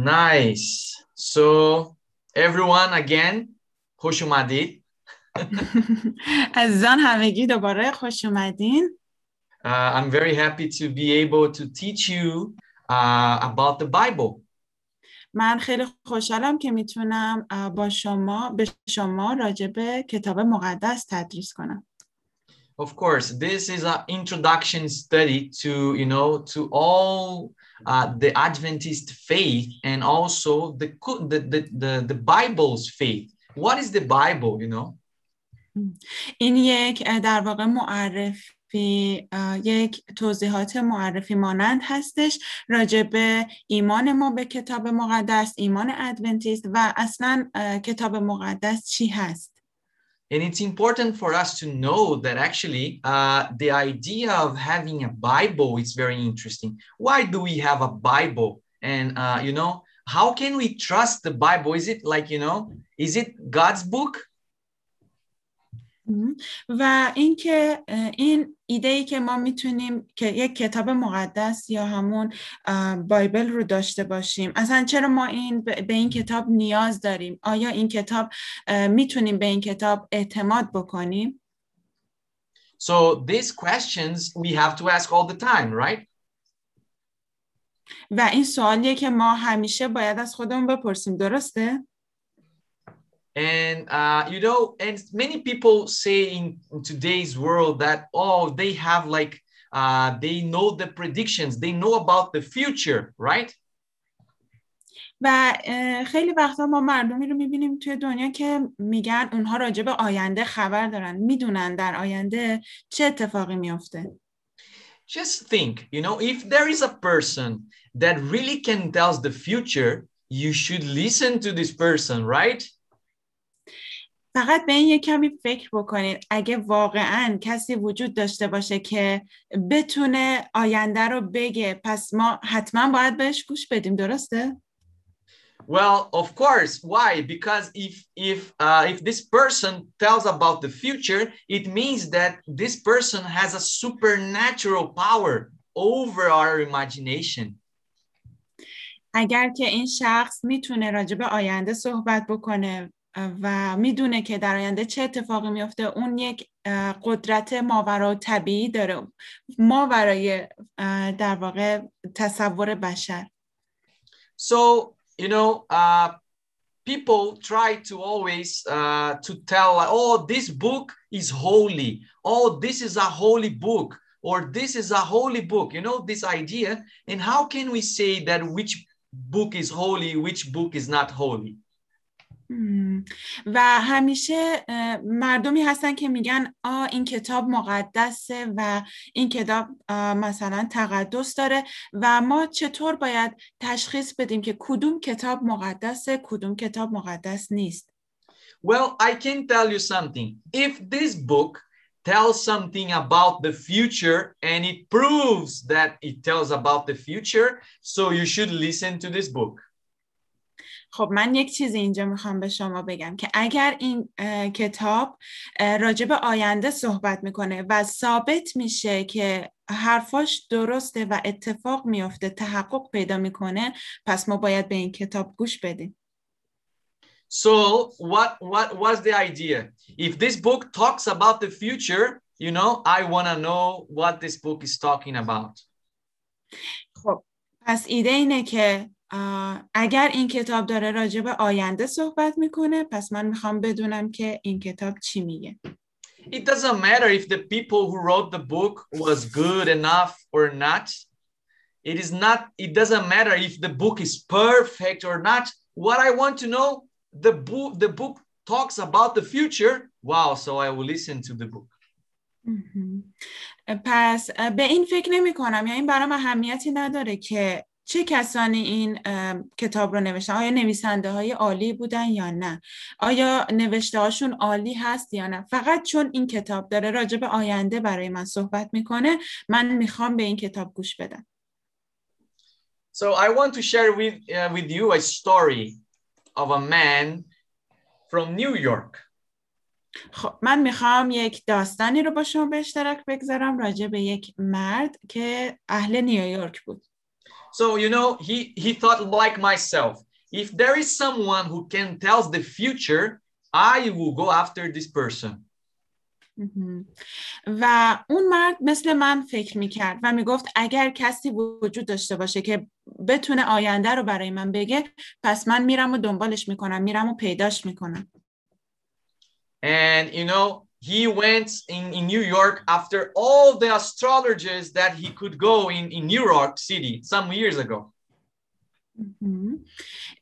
Nice. So everyone again, خوش اومدید. عزیزان همگی دوباره خوش اومدین. Uh, I'm very happy to be able to teach you uh, about the Bible. من خیلی خوشحالم که میتونم با شما به شما راجع به کتاب مقدس تدریس کنم. Of course, this is an introduction study to, you know, to all uh, the Adventist faith and also the, the, the, the, the Bible's faith. What is the Bible, you know? این یک در واقع معرفی یک توضیحات معرفی مانند هستش راجع به ایمان ما به کتاب مقدس ایمان ادونتیست و اصلا کتاب مقدس چی هست And it's important for us to know that actually uh, the idea of having a Bible is very interesting. Why do we have a Bible? And, uh, you know, how can we trust the Bible? Is it like, you know, is it God's book? و اینکه این ایده ای که ما می‌تونیم که یک کتاب مقدس یا همون بایبل رو داشته باشیم اصلا چرا ما این به این کتاب نیاز داریم آیا این کتاب می‌تونیم به این کتاب اعتماد بکنیم So these questions we have to ask all the time, right? و این سوالیه که ما همیشه باید از خودمون بپرسیم درسته؟ And uh, you know, and many people say in, in today's world that oh, they have like uh, they know the predictions, they know about the future, right? و خیلی وقتا ما مردمی رو میبینیم توی دنیا که میگن اونها راجع به آینده خبر دارن میدونن در آینده چه اتفاقی میفته Just think, you know, if there is a person that really can tell the future, you should listen to this person, right? فقط به این یک کمی فکر بکنید اگه واقعا کسی وجود داشته باشه که بتونه آینده رو بگه پس ما حتما باید بهش گوش بدیم درسته؟ Well, of course. Why? Because if if uh, if this person tells about the future, it means that this person has a supernatural power over our imagination. اگر که این شخص می‌تونه راجع به آینده صحبت بکنه و می‌دونه که در آینده چه اتفاقی میفته اون یک قدرت ماورا طبیعی داره ماورای در واقع تصور بشر So, you know, uh, people try to always uh, to tell, oh, this book is holy. Oh, this is a holy book. Or this is a holy book. You know, this idea. And how can we say that which book is holy, which book is not holy? و همیشه مردمی هستن که میگن آ این کتاب مقدسه و این کتاب مثلا تقدس داره و ما چطور باید تشخیص بدیم که کدوم کتاب مقدسه کدوم کتاب مقدس نیست Well, I can tell you something. If this book tells something about the future and it proves that it tells about the future, so you should listen to this book. خب من یک چیزی اینجا می‌خوام به شما بگم که اگر این کتاب راجع به آینده صحبت می‌کنه و ثابت میشه که حرفاش درسته و اتفاق میافته تحقق پیدا می‌کنه پس ما باید به این کتاب گوش بدیم So what what was the idea? If this book talks about the future, you know, I want to know what this book is talking about. خب پس ایده اینه که اگر این کتاب داره راجع به آینده صحبت می‌کنه پس من می‌خوام بدونم که این کتاب چی میگه It doesn't matter if the people who wrote the book was good enough or not. It is not it doesn't matter if the book is perfect or not. What I want to know the book the book talks about the future. Wow, so I will listen to the book. پس به این فکر نمی کنم یعنی برام اهمیتی نداره که چه کسانی این کتاب رو نوشتن آیا نویسنده های عالی بودن یا نه آیا نوشته هاشون عالی هست یا نه فقط چون این کتاب داره راجع به آینده برای من صحبت می‌کنه من می‌خوام به این کتاب گوش بدم So I want to share with uh, with you a story of a man from New York. خب من می‌خوام یک داستانی رو با شما به اشتراک بگذارم راجع به یک مرد که اهل نیویورک بود. So, you know, he, he thought like myself, if there is someone who can tell the future, I will go after this person. و اون مرد مثل من فکر می‌کرد و می‌گفت اگر کسی وجود داشته باشه که بتونه آینده رو برای من بگه پس من میرم و دنبالش می‌کنم میرم و پیداش می‌کنم. And, you know, he went in, in New York after all the astrologers that he could go in, in New York City some years ago. مهم.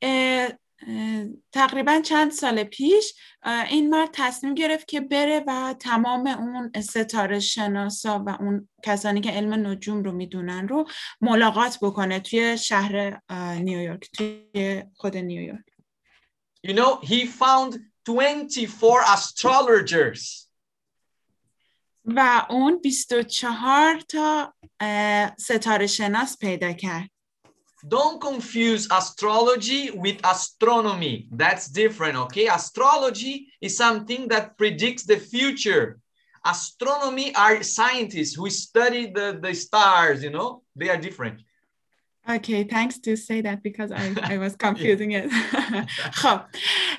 اه، اه، تقریبا چند سال پیش اه، این مرد تصمیم گرفت که بره و تمام اون ستاره شناسا و اون کسانی که علم نجوم رو می‌دونن رو ملاقات بکنه توی شهر اه، نیویورک توی خود نیویورک You know, he found 24 astrologers. و اون 24 تا اه، ستاره شناس پیدا کرد Don't confuse astrology with astronomy. That's different, okay? Astrology is something that predicts the future. Astronomy are scientists who study the, the stars, you know? They are different. Okay, thanks to say that because I, I was confusing it. خب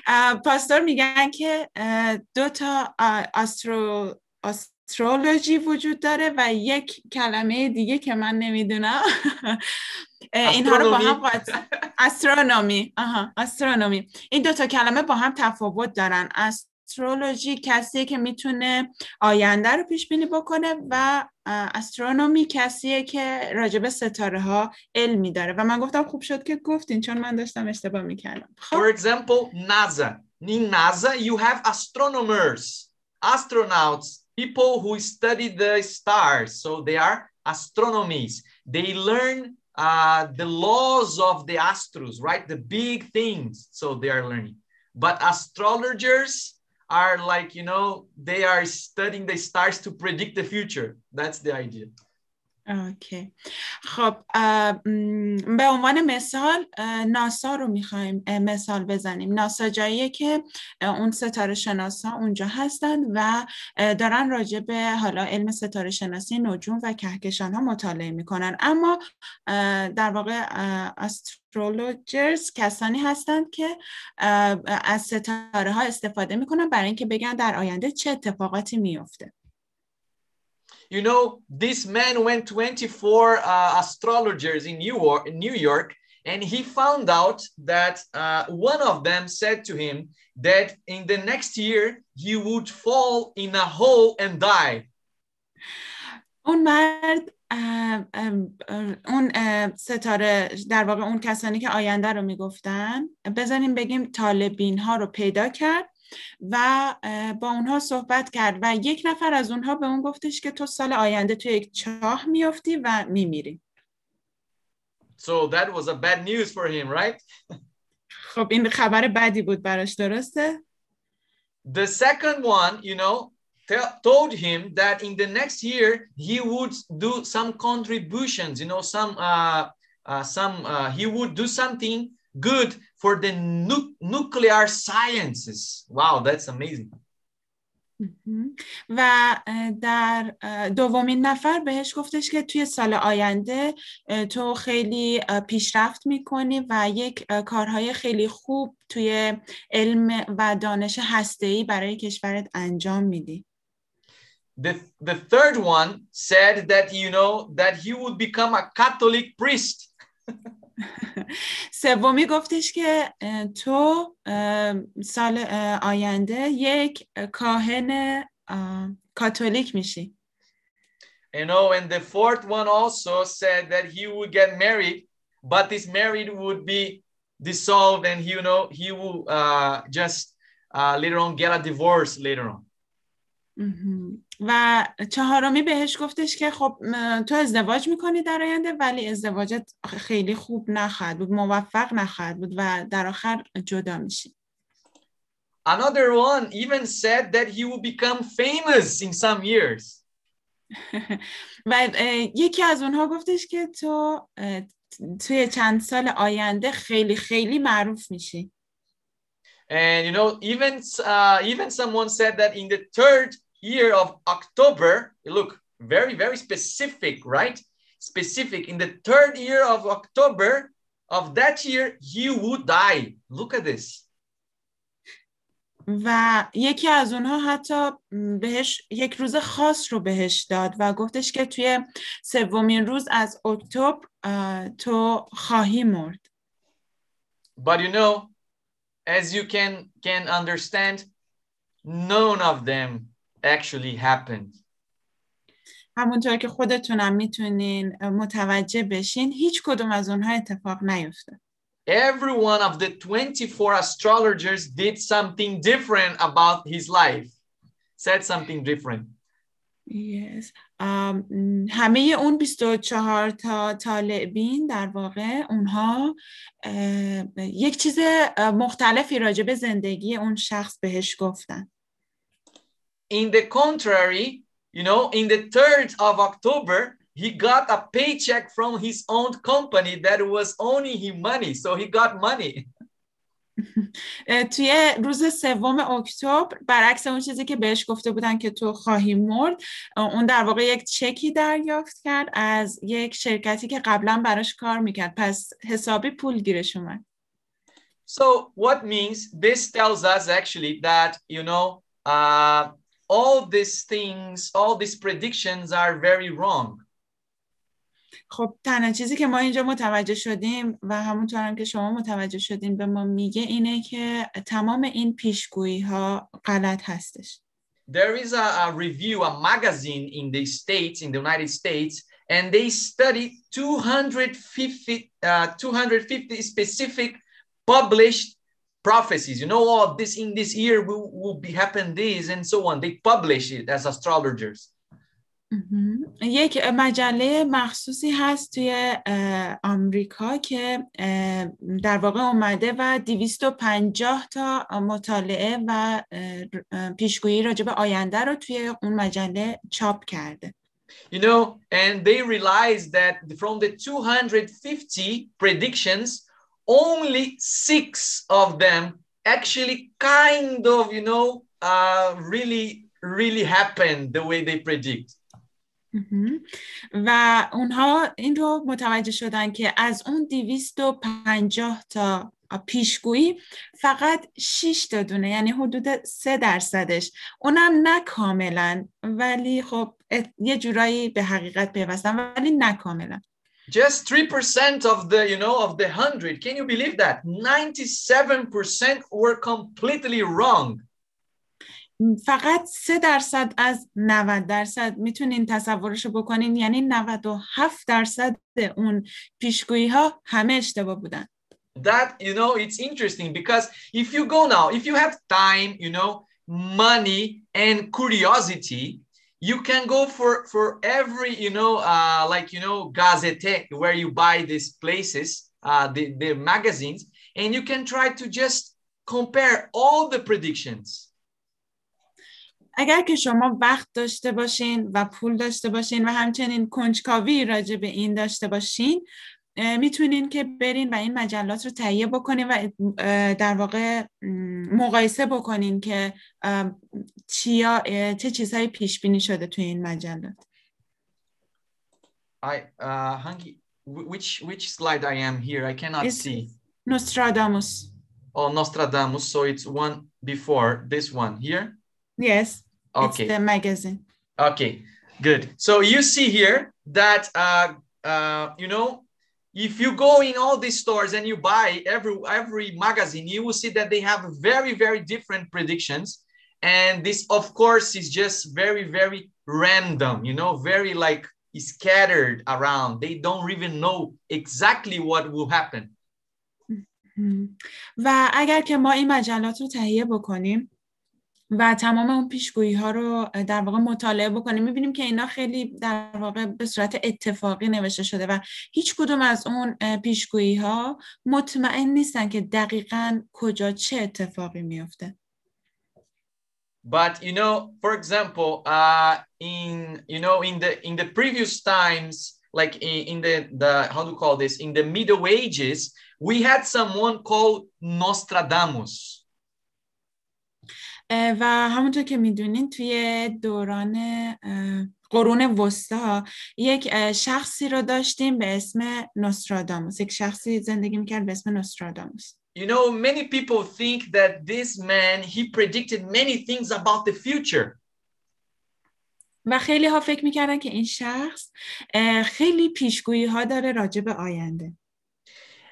اه، پاستور میگن که اه، دو تا اه، استرو استرولوژی وجود داره و یک کلمه دیگه که من نمی‌دونم. اینها رو با هم استرونومی آها استرونومی این دو تا کلمه با هم تفاوت دارن. استرولوژی کسیه که می‌تونه آینده رو پیش بینی بکنه و استرونومی کسیه که راجب ستاره ها علمی داره. و من گفتم خوب شد که گفتین چون من داشتم اشتباه می‌کردم. خب؟ For example, NASA. In NASA, you have astronomers, astronauts, people who study the stars. So they are astronomies. They learn uh, the laws of the astros, right? The big things. So they are learning. But astrologers are like, you know, they are studying the stars to predict the future. That's the idea. اوکی. خب به عنوان مثال ناسا رو می‌خوایم مثال بزنیم. ناسا جاییه که اون ستاره شناسا اونجا هستن و دارن راجع به حالا علم ستاره شناسی نجوم و کهکشان ها مطالعه می‌کنن. اما در واقع استرولوجرز کسانی هستند که از ستاره ها استفاده می‌کنن برای اینکه بگن در آینده چه اتفاقاتی میفته You know, this man went 24 uh, astrologers in New York, in New York, and he found out that uh, one of them said to him that in the next year he would fall in a hole and die. اون مرد اه، ام، اه، اون اه، ستاره در واقع اون کسانی که آینده رو میگفتن بزنیم بگیم طالبین ها رو پیدا کرد و با اونها صحبت کرد و یک نفر از اونها به اون گفتش که تو سال آینده تو یک چاه میافتی و میمیری So that was a bad news for him, right? خب این خبر بدی بود براش درسته؟ The second one, you know, told him that in the next year he would do some contributions, you know, some uh, uh, some uh, he would do something good for the nu- nuclear sciences. Wow, that's amazing. و در دومین نفر بهش گفتش که توی سال آینده تو خیلی پیشرفت می‌کنی و یک کارهای خیلی خوب توی علم و دانش هسته‌ای برای کشورت انجام میدی The, the third one said that, you know, that he would become a Catholic priest. سومی گفتش که اه، تو اه، سال اه، آینده یک اه، کاهن اه، کاتولیک میشی You know, and the fourth one also said that he would get married, but this marriage would be dissolved and, you know, he will uh, just uh, later on get a divorce later on. و چهارمی بهش گفتش که خب تو ازدواج می‌کنی در آینده ولی ازدواجت خیلی خوب نخواهد بود موفق نخواهد بود و در آخر جدا میشی Another one even said that he will become famous in some years. و یکی از اونها گفتش که تو توی چند سال آینده خیلی خیلی معروف میشی And you know, even uh, even someone said that in the third year of October, look, very very specific, right? specific. In the third year of October of that year, he would die. Look at this. و یکی از اونها حتی بهش یک روز خاص رو بهش داد و گفتش که توی سومین روز از اکتبر تو خواهی مرد. But you know, as you can can understand, none of them actually happened. همونطور که خودتونم میتونین متوجه بشین هیچ کدوم از اونها اتفاق نیفتاد. Every one of the 24 astrologers did something different about his life. Said something different. Yes. Um, همه اون 24 تا طالبین در واقع اونها یک چیز مختلفی راجع به زندگی اون شخص بهش گفتن. In the contrary, you know, in the 3rd of October, he got a paycheck from his own company that was owning him money. So he got money. توی روز سوم اکتبر برعکس اون چیزی که بهش گفته بودن که تو خواهی مرد اون در واقع یک چکی دریافت کرد از یک شرکتی که قبلا براش کار می‌کرد. پس حسابی پول گیرش اومد. So what means this tells us actually that you know uh, all these things all these predictions are very wrong. خب تنها چیزی که ما اینجا متوجه شدیم و همونطور هم که شما متوجه شدیم به ما میگه اینه که تمام این پیشگویی ها غلط هستش. There is a, a review, a magazine in the States, in the United States, and they study 250, uh, 250 specific published prophecies. You know, oh, this in this year will, will be happen this and so on. They publish it as astrologers. یک مجله مخصوصی هست توی آمریکا که در واقع اومده و 250 تا مطالعه و پیشگویی راجع به آینده رو توی اون مجله چاپ کرده. You know, and they realized that from the 250 predictions, only six of them actually kind of, you know, uh, really, really happened the way they predict. و اونها این رو متوجه شدن که از اون دیویست و پنجاه تا پیشگویی فقط 6 تا دونه یعنی حدود سه درصدش اونم نه کاملا ولی خب یه جورایی به حقیقت پیوستن ولی نه کاملا Just 3% of the, you know, of the 100. Can you believe that? 97% were completely wrong. فقط سه درصد از 90 درصد میتونین تصورش بکنین یعنی 97 درصد اون پیشگویی ها همه اشتباه بودن that you know it's interesting because if you go now if you have time you know money and curiosity you can go for for every you know uh like you know gazette where you buy these places uh the, the magazines and you can try to just compare all the predictions اگر که شما وقت داشته باشین و پول داشته باشین و همچنین کنجکاوی راجع به این داشته باشین می‌تونین که برین و این مجلات رو تهیه بکنین و در واقع مقایسه بکنین که چیا چه چیزهایی پیش بینی شده توی این مجلات. I uh Hangi which which slide I am here? I cannot It's see. Nostradamus. Oh Nostradamus. So it's one before this one here. Yes okay It's the magazine Okay, good. So you see here that uh, uh, you know if you go in all these stores and you buy every every magazine, you will see that they have very very different predictions, and this of course is just very very random. You know, very like scattered around. They don't even know exactly what will happen. و اگر که ما این مجلات رو تهیه بکنیم و تمام اون پیشگویی ها رو در واقع مطالعه بکنیم می‌بینیم که اینا خیلی در واقع به صورت اتفاقی نوشته شده و هیچ کدوم از اون پیشگویی ها مطمئن نیستن که دقیقا کجا چه اتفاقی میفته But you know, for example, uh, in you know, in the in the previous times, like in, in the the how do you call this? In the Middle Ages, we had someone called Nostradamus. و همونطور که می‌دونین توی دوران قرون وسطا یک شخصی رو داشتیم به اسم نوستراداموس یک شخصی زندگی می‌کرد به اسم نوستراداموس You know, many people think that this man, he predicted many things about the future. و خیلی ها فکر می‌کردن که این شخص خیلی پیشگویی ها داره راجع به آینده.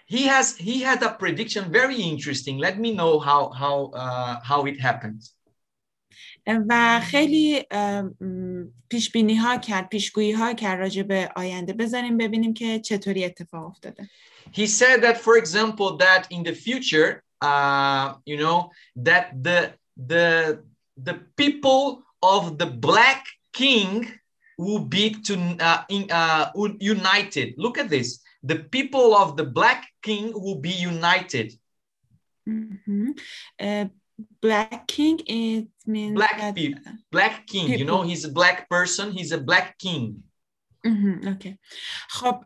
He has he had a prediction very interesting. Let me know how how uh, how it happened. و خیلی پیش بینی ها کرد پیشگویی ها کرد راجع به آینده بذاریم ببینیم که چطوری اتفاق افتاده he said that for example that in the future uh, you know that the the the people of the black king will be to uh, in, uh, united look at this the people of the black king will be united mm -hmm. black king it means black that, people black king people. you know he's a black person he's a black king اوکی خب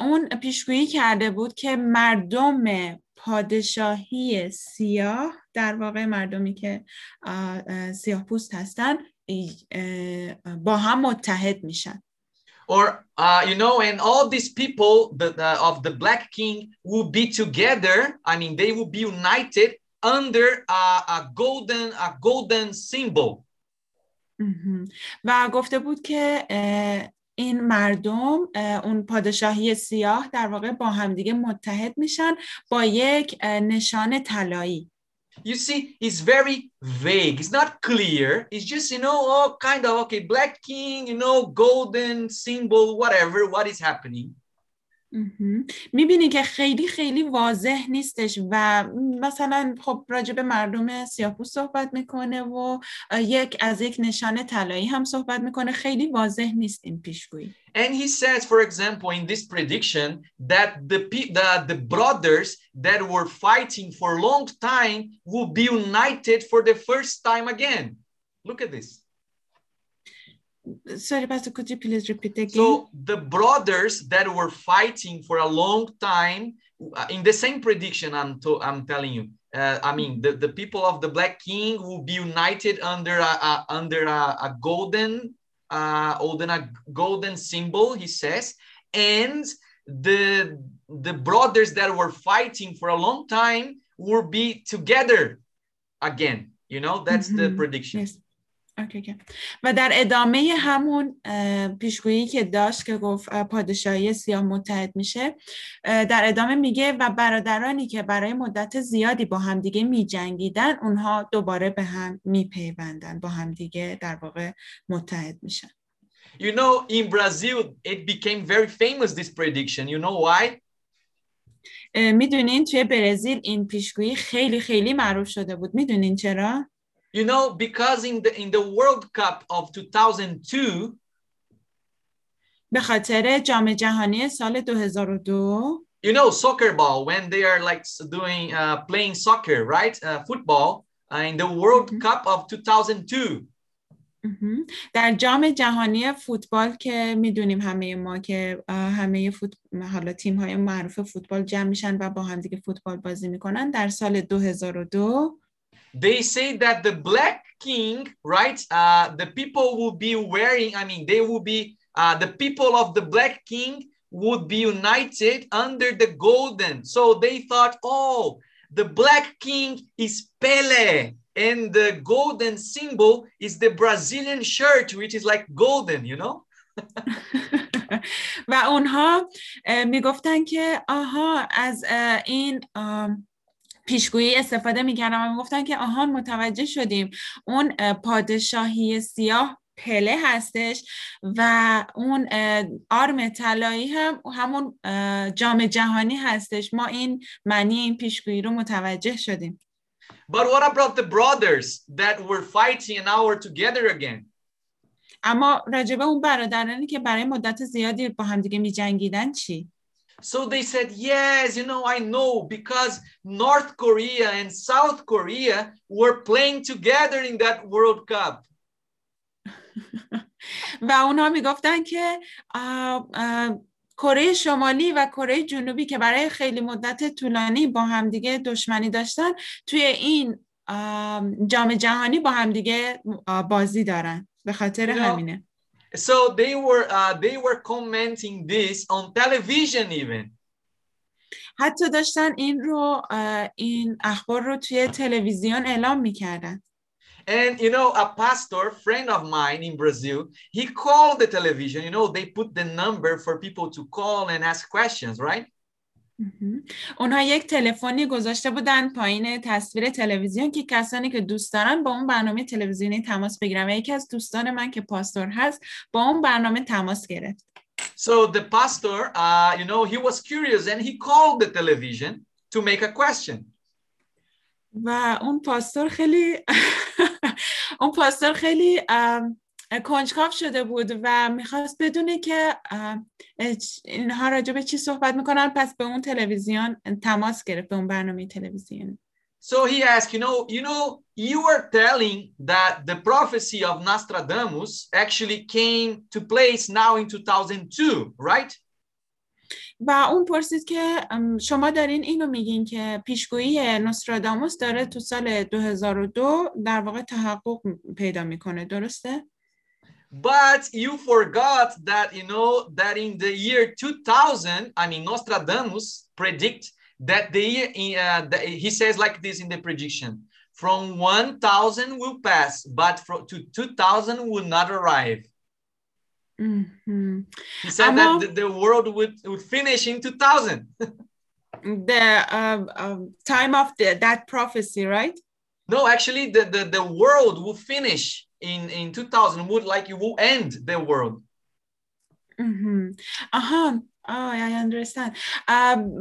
اون پیشگویی کرده بود که مردم پادشاهی سیاه در واقع مردمی که سیاه پوست هستن با هم متحد میشن or uh, you know and all these people the, the, of the black king will be together i mean they will be united under a, a golden a golden symbol. و گفته بود که این مردم اون پادشاهی سیاه در واقع با همدیگه متحد میشن با یک نشان طلایی. You see, it's very vague. It's not clear. It's just, you know, all kind of, okay, black king, you know, golden symbol, whatever, what is happening. می‌بینی که خیلی خیلی واضح نیستش و مثلا خب راجب مردم سیاپوس صحبت می‌کنه و یک از یک نشان طلایی هم صحبت می‌کنه خیلی واضح نیست این پیشگویی And he says, for example, in this prediction, that the, the, the brothers that were fighting for a long time will be united for the first time again. Look at this. Sorry, Pastor, could you please repeat again? So the brothers that were fighting for a long time uh, in the same prediction, I'm, to, I'm telling you, uh, I mean, the, the people of the Black King will be united under a, a under a, a golden, uh, a golden symbol, he says, and the the brothers that were fighting for a long time will be together again. You know, that's mm -hmm. the mm-hmm. prediction. Yes. اوکی. و در ادامه همون پیشگویی که داشت که گفت پادشاهی سیاه متحد میشه در ادامه میگه و برادرانی که برای مدت زیادی با همدیگه میجنگیدن اونها دوباره به هم میپیوندن با همدیگه در واقع متحد میشن You know, in Brazil, it became very famous, this prediction. You know why? می‌دونین توی برزیل این پیشگویی خیلی خیلی معروف شده بود. می‌دونین چرا؟ You know, because in the in the World Cup of 2002 به خاطر جام جهانی سال 2002 You know soccer ball when they are like doing uh, playing soccer, right? Uh, football uh, in the World mm -hmm. Cup of 2002. در جام جهانی فوتبال که میدونیم همه ما که همه فوت... حالا تیم های معروف فوتبال جمع میشن و با هم دیگه فوتبال بازی میکنن در سال 2002 they say that the black king, right? Uh, the people will be wearing, I mean, they will be, uh, the people of the black king would be united under the golden. So they thought, oh, the black king is Pele. And the golden symbol is the Brazilian shirt, which is like golden, you know? و اونها میگفتن که آها از این پیشگویی استفاده می‌کردم و می‌گفتن که آهان متوجه شدیم اون پادشاهی سیاه پله هستش و اون آرم طلایی هم همون جام جهانی هستش ما این معنی این پیشگویی رو متوجه شدیم But what about the brothers that were fighting and now are together again? اما راجبه اون برادرانی که برای مدت زیادی با همدیگه می جنگیدن چی؟ So they said, yes, you know, I know because North Korea and South Korea were playing together in that World Cup. و اونا می‌گفتن که کره شمالی و کره جنوبی که برای خیلی مدت طولانی با همدیگه دشمنی داشتن توی این جام جهانی با همدیگه بازی دارن به خاطر همینه So they were uh, they were commenting this on television even. حتی داشتن این رو اه، این اخبار رو توی تلویزیون اعلام میکردن And you know, a pastor friend of mine in Brazil, he called the television. You know, they put the number for people to call and ask questions, right? اونها یک تلفنی گذاشته بودن پایین تصویر تلویزیون که کسانی که دوست دارن با اون برنامه تلویزیونی تماس بگیرن. و یکی از دوستان من که پاستور هست با اون برنامه تماس گرفت. So the pastor, uh, you know, he was curious and he called the television to make a question. و اون پاستور خیلی اون پاستور خیلی کنجکاو شده بود و می‌خواست بدونه که اینها راجع به چی صحبت می‌کنن پس به اون تلویزیون تماس گرفت به اون برنامه تلویزیون So he asked, you know, you know, you were telling that the prophecy of Nostradamus actually came to place now in 2002, right? و اون پرسید که شما دارین اینو میگین که پیشگویی نوستراداموس داره تو سال 2002 در واقع تحقق پیدا می‌کنه درسته؟ But you forgot that you know that in the year 2000, I mean Nostradamus predict that the year uh, he says like this in the prediction: from 1,000 will pass, but from to 2,000 will not arrive. Mm-hmm. He said I'm that all... the, the, world would, would finish in 2000. the um, um, time of the, that prophecy, right? No, actually, the, the, the world will finish in, in 2000, would like it will end the world. مهم. آها آه I understand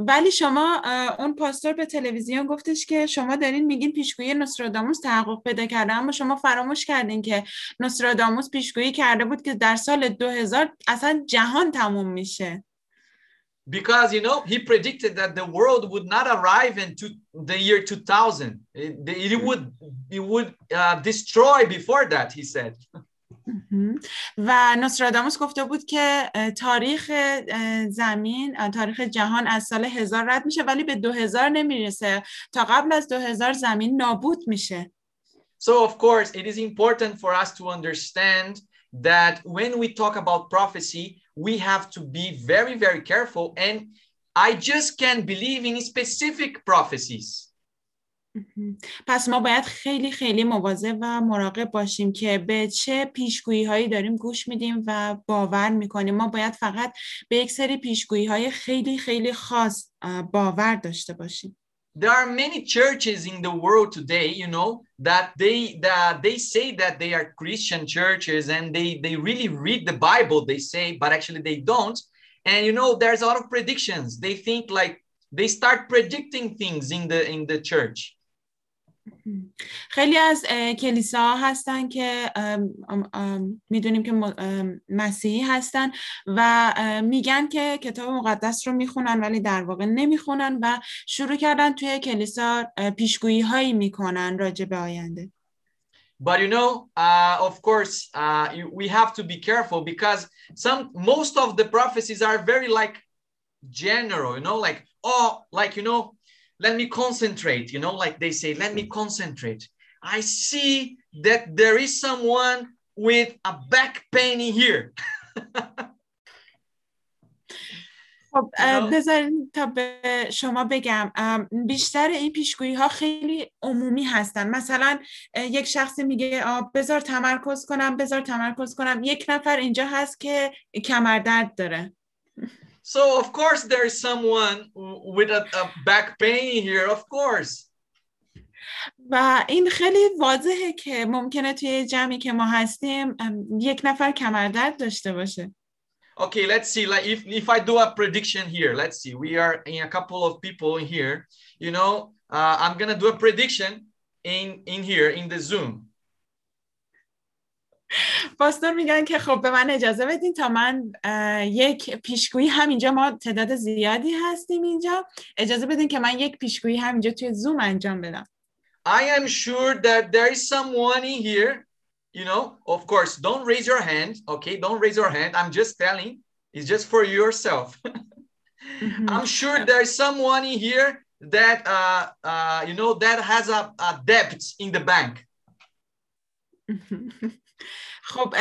ولی شما اون پاستور به تلویزیون گفتش که شما دارین میگین پیشگویی نوستراداموس تحقق پیدا کرده اما شما فراموش کردین که نوستراداموس پیشگویی کرده بود که در سال 2000 اصلا جهان تموم میشه Because, you know, he predicted that the world would not arrive into the year 2000. It, it would, it would uh, destroy before that, he said. مهم. و نوستراداموس گفته بود که اه، تاریخ اه، زمین اه، تاریخ جهان از سال 1000 رد میشه ولی به 2000 نمیرسه تا قبل از 2000 زمین نابود میشه So, of course, it is important for us to understand that when we talk about prophecy, we have to be very, very careful. And I just can't believe in specific prophecies. پس ما باید خیلی خیلی مواظب و مراقب باشیم که به چه پیشگویی هایی داریم گوش میدیم و باور می‌کنیم ما باید فقط به یک سری پیشگویی های خیلی خیلی خاص باور داشته باشیم There are many churches in the world today, you know, that they that they say that they are Christian churches and they they really read the Bible, they say, but actually they don't. And you know, there's a lot of predictions. They think like they start predicting things in the in the church. خیلی از اه، کلیساها هستن که می‌دونیم که مسیحی هستن و میگن که کتاب مقدس رو می‌خونن ولی در واقع نمی‌خونن و شروع کردن توی کلیسا پیشگویی هایی می‌کنن راجع به آینده. But you know, uh, of course, uh, you- we have to be careful because some most of the prophecies are very like general, you know, like oh, like you know, let me concentrate, you know, like they say, let me concentrate. I see that there is someone with a back pain in here. خب بذارین تا به شما بگم بیشتر این پیشگویی ها خیلی عمومی هستن. مثلا یک شخصی میگه بذار تمرکز کنم بذار تمرکز کنم. یک نفر اینجا هست که کمردرد داره. So of course there is someone w- with a, a back pain here, of course. و این خیلی واضحه که ممکنه توی جمعی که ما هستیم ام، یک نفر کمردرد داشته باشه Okay, let's see. Like if if I do a prediction here, let's see. We are in a couple of people in here. You know, uh, I'm gonna do a prediction in in here in the Zoom. پاستور میگن که خب به من اجازه بدین تا من یک پیشگویی همینجا ما تعداد زیادی هستیم اینجا اجازه بدین که من یک پیشگویی همینجا توی زوم انجام بدم I am sure that there is someone in here. You know, of course, don't raise your hand. Okay, don't raise your hand. I'm just telling. It's just for yourself. I'm sure there's someone in here that uh, uh, you know that has a, a debt in the bank. خب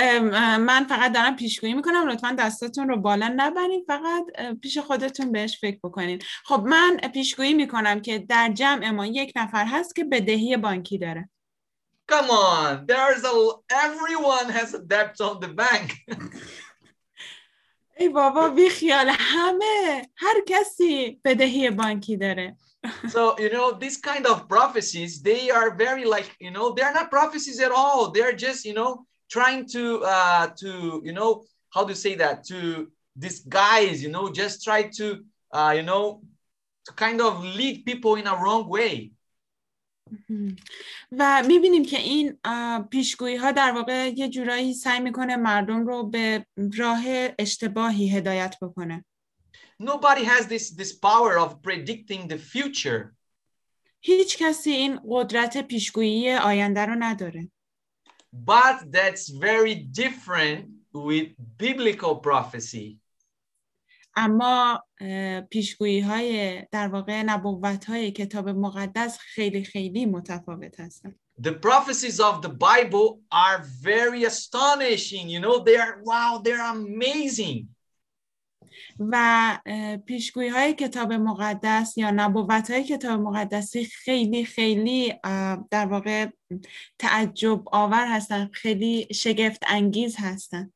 من فقط دارم پیشگویی می‌کنم. لطفا دستاتون رو بالا نبرین فقط پیش خودتون بهش فکر بکنین خب من پیشگویی می‌کنم که در جمع ما یک نفر هست که بدهی بانکی داره. Come on, there's a everyone has a debt on the bank. ای بابا بی خیال. همه هر کسی بدهی بانکی داره. so you know these kind of prophecies they are very like you know they're not prophecies at all. They're just you know trying to uh to you know how to say that to disguise you know just try to uh you know to kind of lead people in a wrong way و می‌بینیم که این پیشگویی ها در واقع یه جورایی سعی می‌کنه مردم رو به راه اشتباهی هدایت بکنه Nobody has this, this power of predicting the future. هیچ کسی این قدرت پیشگویی آینده رو نداره. But that's very different with biblical prophecy. اما پیشگویی های در واقع نبوت های کتاب مقدس خیلی خیلی متفاوت هستند. The prophecies of the Bible are very astonishing. You know, they are wow, they're amazing. و پیشگویی های کتاب مقدس یا نبوت های کتاب مقدسی خیلی خیلی در واقع تعجب آور هستن خیلی شگفت انگیز هستن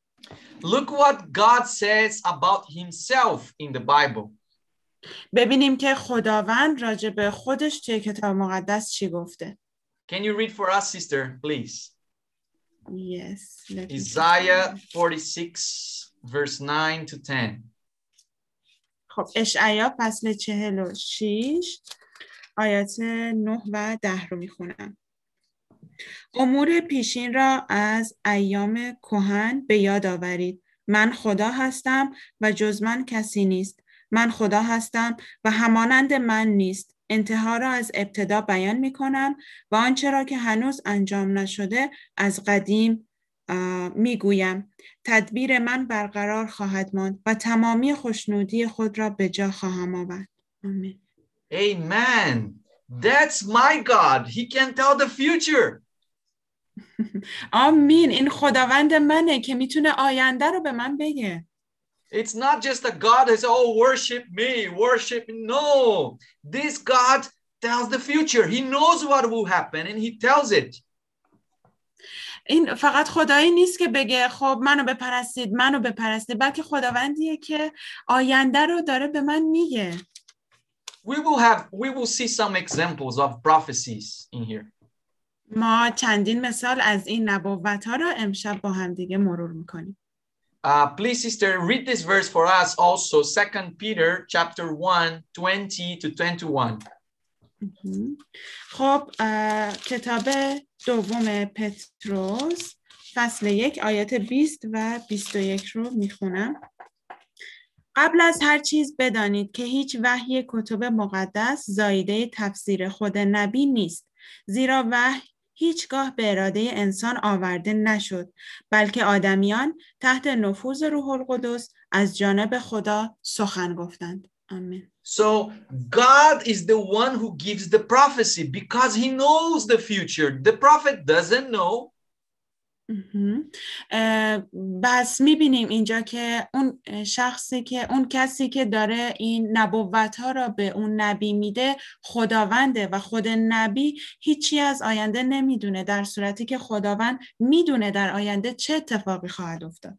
Look what God says about himself in the Bible. ببینیم که خداوند راجع به خودش توی کتاب مقدس چی گفته. Can you read for us, sister, please? Yes. Isaiah 46, verse 9 to 10. خب اشعیا فصل 46 آیات 9 و 10 رو می‌خونم. امور پیشین را از ایام کهن به یاد آورید. من خدا هستم و جز من کسی نیست. من خدا هستم و همانند من نیست. انتها را از ابتدا بیان می کنم و آنچه را که هنوز انجام نشده از قدیم می گویم تدبیر من برقرار خواهد ماند و تمامی خوشنودی خود را به جا خواهم آورد آمین Amen. That's my God. He can tell the future. آمین این خداوند منه که می‌تونه آینده رو به من بگه It's not just a God says, oh, worship me, worship me. No, this God tells the future. He knows what will happen and he tells it. این فقط خدایی نیست که بگه خب منو بپرستید منو بپرستید بلکه خداوندیه که آینده رو داره به من میگه We will have we will see some examples of prophecies in here. ما چندین مثال از این نبوت ها را امشب با هم دیگه مرور می‌کنیم. Uh, please, sister, read this verse for us also. Second Peter chapter 1, 20 to 21. خب کتاب دوم پتروس فصل یک آیات 20 و 21 رو می‌خونم. قبل از هر چیز بدانید که هیچ وحی کتب مقدس زایده تفسیر خود نبی نیست. زیرا وحی هیچگاه به اراده انسان آورده نشد بلکه آدمیان تحت نفوذ روح القدس از جانب خدا سخن گفتند آمین So God is the one who gives the prophecy because he knows the future. The prophet doesn't know. بس می‌بینیم اینجا که اون شخصی که اون کسی که داره این نبوت ها را به اون نبی میده خداونده و خود نبی هیچی از آینده نمی‌دونه در صورتی که خداوند می‌دونه در آینده چه اتفاقی خواهد افتاد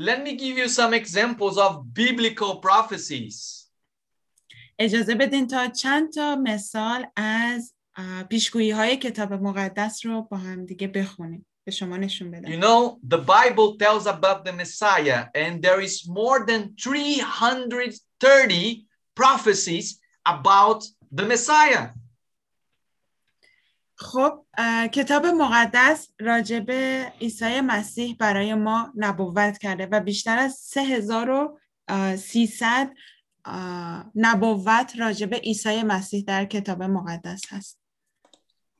Let me give you some examples of biblical prophecies. اجازه بدین تا چند تا مثال از پیشگویی های کتاب مقدس رو با هم دیگه بخونیم به شما نشون بدم You know, the Bible tells about the Messiah and there is more than 330 prophecies about the Messiah. خب کتاب مقدس راجب عیسی مسیح برای ما نبوت کرده و بیشتر از 3300 نبوت راجب عیسی مسیح در کتاب مقدس هست.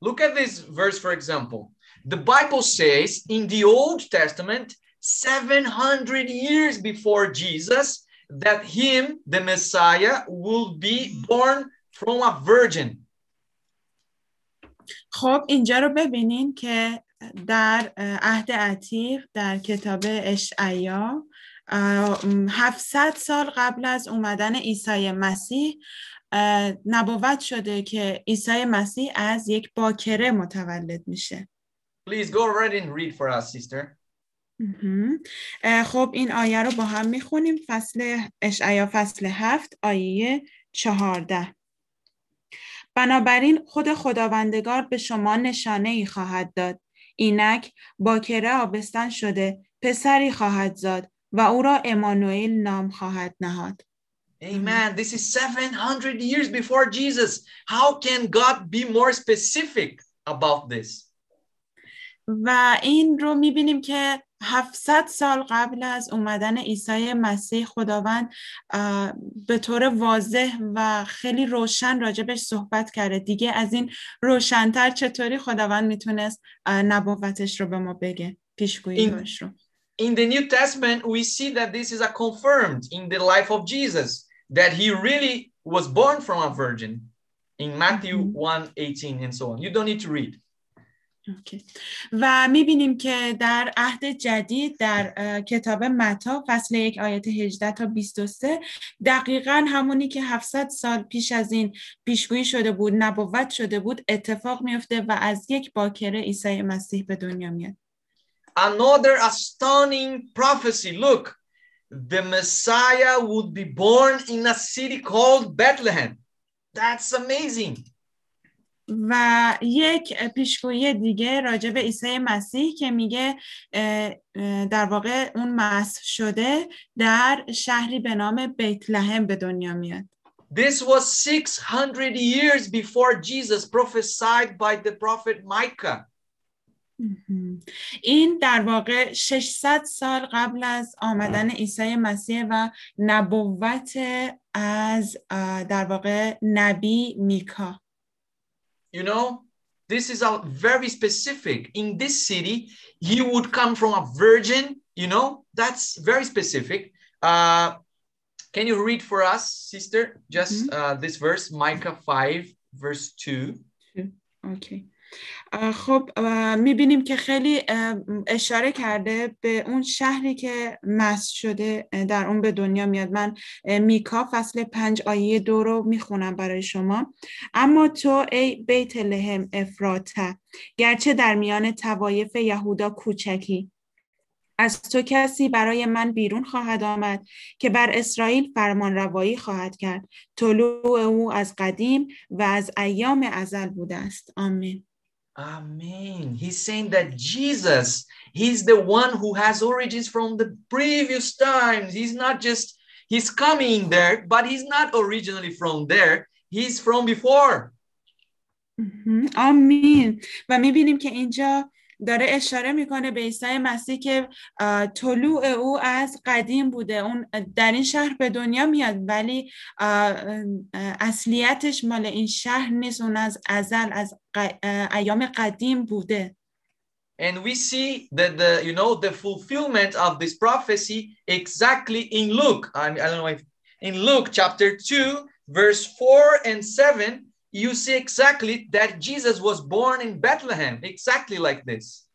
Look at this verse, for example. The Bible says in the Old Testament, 700 years before Jesus, that him, the Messiah, will be born from a virgin. خب اینجا رو ببینین که در عهد عتیق در کتاب اشعیا 700 سال قبل از اومدن عیسی مسیح نبوت شده که عیسی مسیح از یک باکره متولد میشه. Please go ahead and read for us, sister. خب این آیه رو با هم می‌خونیم. فصل اشعیا فصل هفت آیه چهارده. بنابراین خود خداوندگار به شما نشانه ای خواهد داد اینک باکره آبستن شده پسری خواهد زاد و او را امانوئل نام خواهد نهاد Amen. This is 700 years before Jesus. How can God be more specific about this? و این رو می‌بینیم که 700 سال قبل از اومدن عیسی مسیح خداوند به طور واضح و خیلی روشن راجبش صحبت کرده دیگه از این روشنتر چطوری خداوند می‌تونست نبوتش رو به ما بگه پیشگوییش رو In the New Testament, we see that this is a confirmed in the life of Jesus, that he really was born from a virgin in Matthew 1 18 and so on. You don't need to read. Okay. و می‌بینیم که در عهد جدید در کتاب متا فصل یک آیت 18 تا 23 دقیقا همونی که 700 سال پیش از این پیشگویی شده بود نبوت شده بود اتفاق میفته و از یک باکره عیسی مسیح به دنیا میاد Another astounding prophecy. Look, the Messiah would be born in a city called Bethlehem. That's amazing. و یک پیشگویی دیگه راجع به عیسی مسیح که میگه در واقع اون مسح شده در شهری به نام بیت لحم به دنیا میاد. This was 600 years before Jesus prophesied by the prophet Micah. این در واقع 600 سال قبل از آمدن عیسی مسیح و نبوت از در واقع نبی میکا. You know, this is a very specific. In this city, he would come from a virgin, you know, that's very specific. Uh, can you read for us, sister, just mm -hmm. uh, this verse, Micah 5, verse 2? Okay. خب می‌بینیم که خیلی اشاره کرده به اون شهری که مس شده در اون به دنیا میاد. من میکا فصل پنج آیه دو رو می‌خونم برای شما. اما تو ای بیت لهم افراته گرچه در میان توایف یهودا کوچکی از تو کسی برای من بیرون خواهد آمد که بر اسرائیل فرمان روایی خواهد کرد. طلوع او از قدیم و از ایام ازل بوده است. آمین. Amen. He's saying that Jesus, he's the one who has origins from the previous times. He's not just, he's coming there, but he's not originally from there. He's from before. آمین و میبینیم که اینجا داره اشاره می‌کنه به عیسی مسیح که طلوع او از قدیم بوده. اون در این شهر به دنیا میاد ولی اصلیتش مال این شهر نیست. اون از ازل از ایام قدیم بوده. And we see that the you know the fulfillment of this prophecy exactly in Luke. I, mean, I don't know if in Luke chapter 2 verse 4 and 7 you see exactly that Jesus was born in Bethlehem, exactly like this.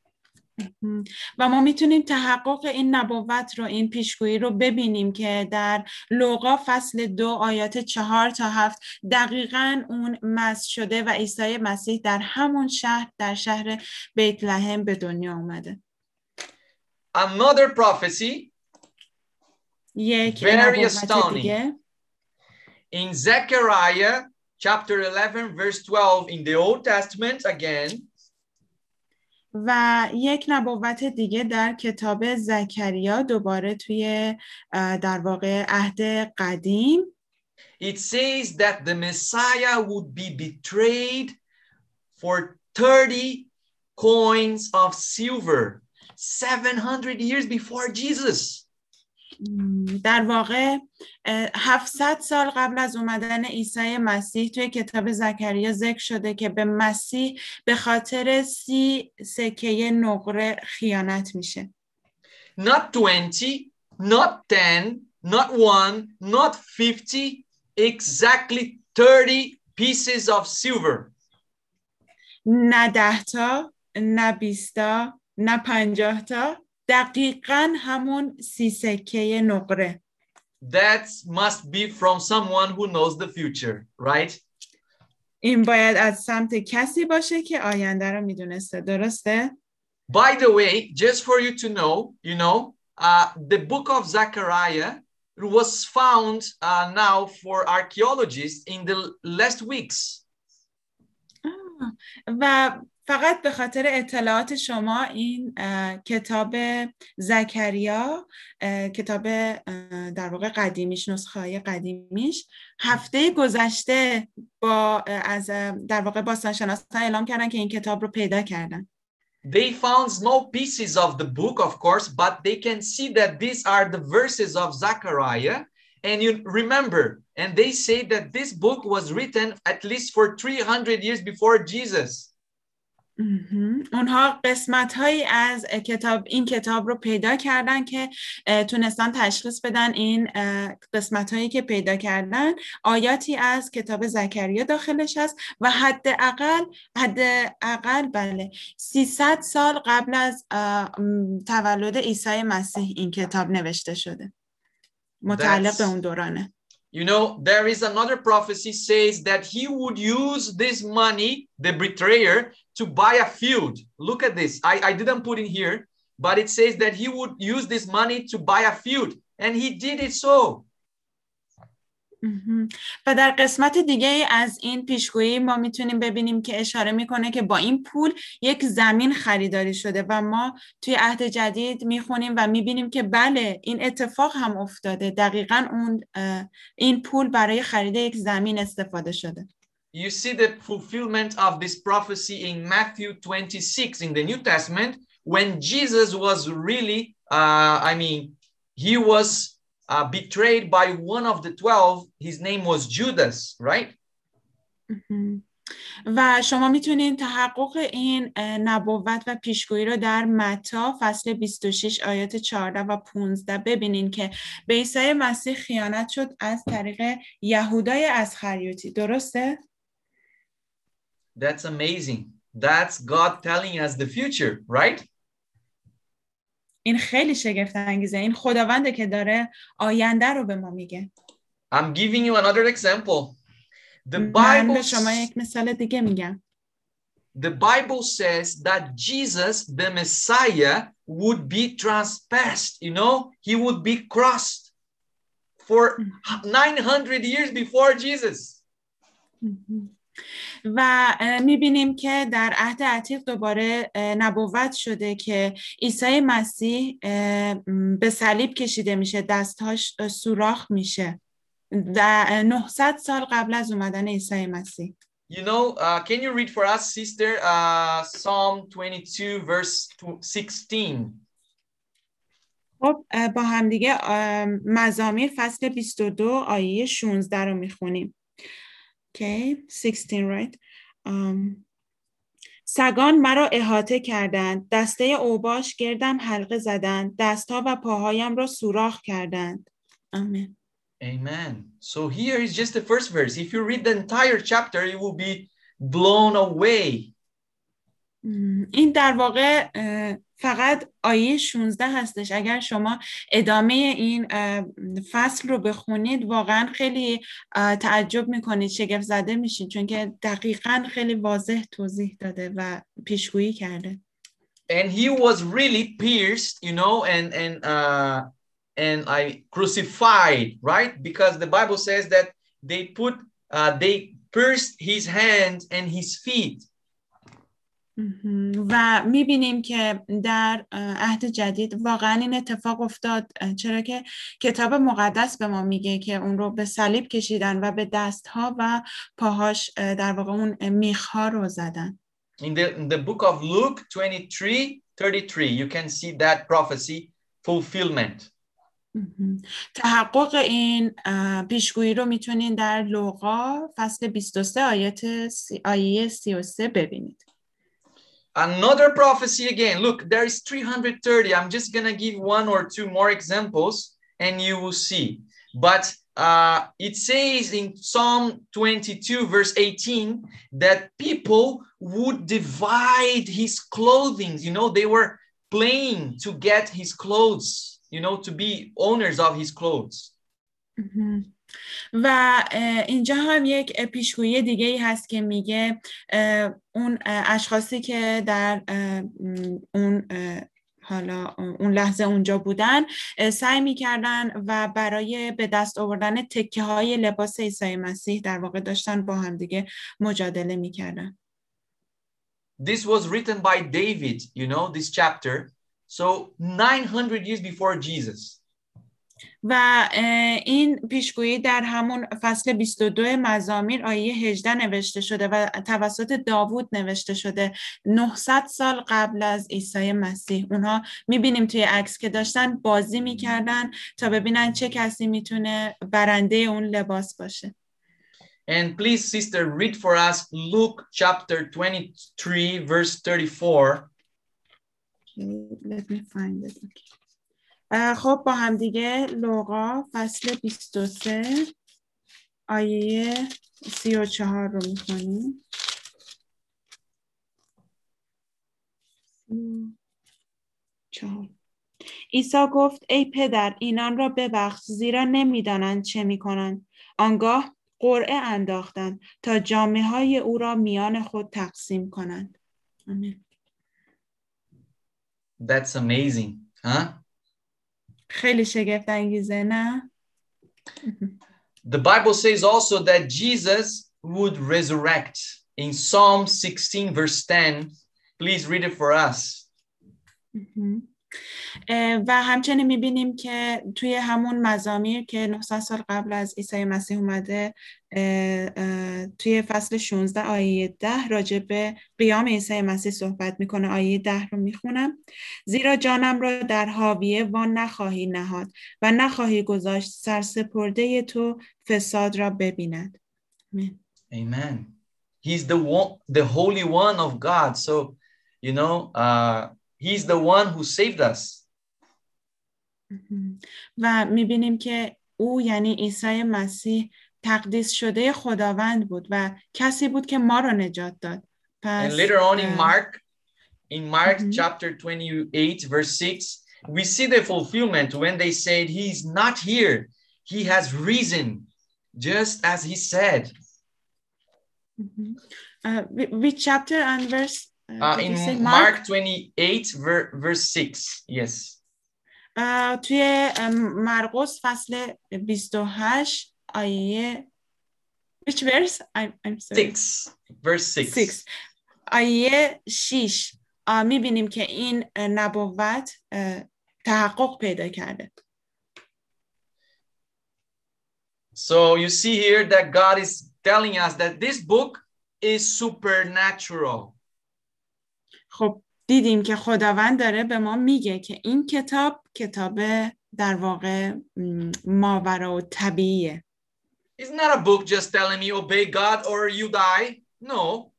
و ما می‌تونیم تحقق این نبوت رو این پیشگویی رو ببینیم که در لوقا فصل دو آیات چهار تا هفت دقیقا اون مس شده و عیسی مسیح در همون شهر در شهر بیت لحم به دنیا اومده. Another prophecy. یک very astounding. in Zechariah chapter 11, verse 12 in the Old Testament again. و یک نبوت دیگه در کتاب زکریا دوباره توی در واقع عهد قدیم It says that the Messiah would be betrayed for 30 coins of silver 700 years before Jesus. در واقع 700 سال قبل از اومدن عیسی مسیح توی کتاب زکریا ذکر شده که به مسیح به خاطر سی سکه نقره خیانت میشه Not 20, not 10, not 1, not 50, exactly 30 pieces of silver. نه ده تا نه بیستا نه پنجاه تا دقیقا همون سی سکه نقره That must be from someone who knows the future, right? این باید از سمت کسی باشه که آینده رو میدونسته درسته؟ By the way, just for you to know, you know, uh, the book of Zechariah was found uh, now for archaeologists in the last weeks. آه، و فقط به خاطر اطلاعات شما این کتاب زکریا کتاب در واقع قدیمیش نسخه های قدیمیش هفته گذشته با از در واقع باستانشناسان اعلام کردن که این کتاب رو پیدا کردن They found small pieces of the book, of course, but they can see that these are the verses of Zechariah. And you remember, and they say that this book was written at least for 300 years before Jesus. اونها قسمت هایی از کتاب این کتاب رو پیدا کردن که تونستن تشخیص بدن این قسمت هایی که پیدا کردن آیاتی از کتاب زکریا داخلش هست و حداقل حداقل بله 300 سال قبل از تولد عیسی مسیح این کتاب نوشته شده. متعلق به اون دورانه. You know, there is another prophecy says that he would use this money, the betrayer, to buy a field. Look at this. I, I didn't put in here, but it says that he would use this money to buy a field. And he did it so. و در قسمت دیگه از این پیشگویی ما می‌تونیم ببینیم که اشاره می‌کنه که با این پول یک زمین خریداری شده و ما توی عهد جدید می‌خونیم و می‌بینیم که بله این اتفاق هم افتاده دقیقا اون این پول برای خرید یک زمین استفاده شده You see the fulfillment of this prophecy in Matthew 26 in the New Testament when Jesus was really, uh, I mean, he was uh, betrayed by one of the 12. His name was Judas, right? مهم. و شما میتونید تحقق این اه، نبوت و پیشگویی رو در متا فصل 26 آیات 14 و 15 ببینین که به عیسی مسیح خیانت شد از طریق یهودای اسخریوطی درسته؟ That's amazing. That's God telling us the future, right? این خیلی شگفت انگیزه این خداونده که داره آینده رو به ما میگه I'm giving you another example. The من به Bible, شما یک مثال دیگه میگم the Bible says that Jesus, the Messiah, would be transpassed. You know, he would be crossed for 900 years before Jesus. و می‌بینیم که در عهد عتیق دوباره نبوت شده که عیسی مسیح به صلیب کشیده میشه دستهاش سوراخ میشه در 900 سال قبل از اومدن عیسی مسیح You know, uh, can you read for us, sister, uh, Psalm 22, verse 16? خب با همدیگه مزامیر فصل 22 آیه 16 رو می‌خونیم Okay, 16, right? Um, سگان مرا احاطه کردند دسته اوباش گردم حلقه زدند دستها و پاهایم را سوراخ کردند آمین Amen. So here is just the first verse. If you read the entire chapter, you will be blown away. این در واقع فقط آیه 16 هستش اگر شما ادامه این فصل رو بخونید واقعا خیلی تعجب می‌کنید شگفت زده میشید چون که دقیقا خیلی واضح توضیح داده و پیشگویی کرده And he was really pierced, you know, and and uh and I crucified, right? Because the Bible says that they put uh they pierced his hands and his feet. و می‌بینیم که در عهد جدید واقعا این اتفاق افتاد. چرا که کتاب مقدس به ما میگه که اون رو به صلیب کشیدن و به دستها و پاهاش اه، در واقع اون میخها رو زدن. In the in the book of Luke 23, 33, you can see that prophecy fulfillment. تحقق این پیشگویی رو می‌تونین در لوقا فصل 23 آیات سی- آیه 33 ببینید. Another prophecy again. Look, there is 330. I'm just going to give one or two more examples and you will see. But uh, it says in Psalm 22, verse 18, that people would divide his clothing. You know, they were playing to get his clothes, you know, to be owners of his clothes. Mm -hmm. و اینجا هم یک پیشگویی دیگه ای هست که میگه اون اشخاصی که در اون حالا اون لحظه اونجا بودن سعی می‌کردن و برای به دست آوردن تکه های لباس عیسی مسیح در واقع داشتن با هم دیگه مجادله می‌کردن This was written by David, you know, this chapter. So 900 years before Jesus. و این پیشگویی در همون فصل 22 مزامیر آیه 18 نوشته شده و توسط داوود نوشته شده 900 سال قبل از عیسی مسیح اونها می‌بینیم توی عکس که داشتن بازی می‌کردن تا ببینن چه کسی می‌تونه برنده اون لباس باشه And please, sister, read for us Luke chapter 23, verse 34. Let me find it. Okay. خب با هم دیگه لوقا فصل 23 آیه 34 رو می‌خونیم عیسی گفت ای پدر اینان را ببخش زیرا نمی‌دانند چه می‌کنند آنگاه قرعه انداختند تا جامعه های او را میان خود تقسیم کنند آمین. That's amazing, huh? خیلی شگفت انگیزه نه The Bible says also that Jesus would resurrect in Psalm 16, verse 10. Please read it for us. مهم. و همچنین می‌بینیم که توی همون مزامیر که 900 سال قبل از عیسی مسیح اومده توی فصل 16 آیه 10 راجع به قیام عیسی مسیح صحبت می‌کنه آیه 10 رو می‌خونم زیرا جانم را در حاویه وان نخواهی نهاد و نخواهی گذاشت سرسپرده تو فساد را ببیند. Amen. He's the one, the Holy One of God. So, you know, uh, He's the one who saved us. مهم. و میبینیم که او یعنی عیسی مسیح تقدیس شده خداوند بود و کسی بود که ما را نجات داد پس And later on in اه، Mark, in Mark Mhm. chapter 28, verse 6, we see the fulfillment when they said, He's not here, He has risen, just as He said. مهم. اه، whi- which chapter and verse uh, Uh, did in you say? Mark 28, ver- verse 6. Yes. اه، توی اه، مرقس فصل 28 آیه which verse I'm, I'm sorry 6. Verse 6. Six. آیه 6 میبینیم که این اه، نبوت اه، تحقق پیدا کرده So you see here that God is telling us that this book is supernatural. خب دیدیم که خداوند داره به ما میگه که این کتاب کتاب در واقع ماورا و طبیعیه It's not a book just telling me obey God or you die. No,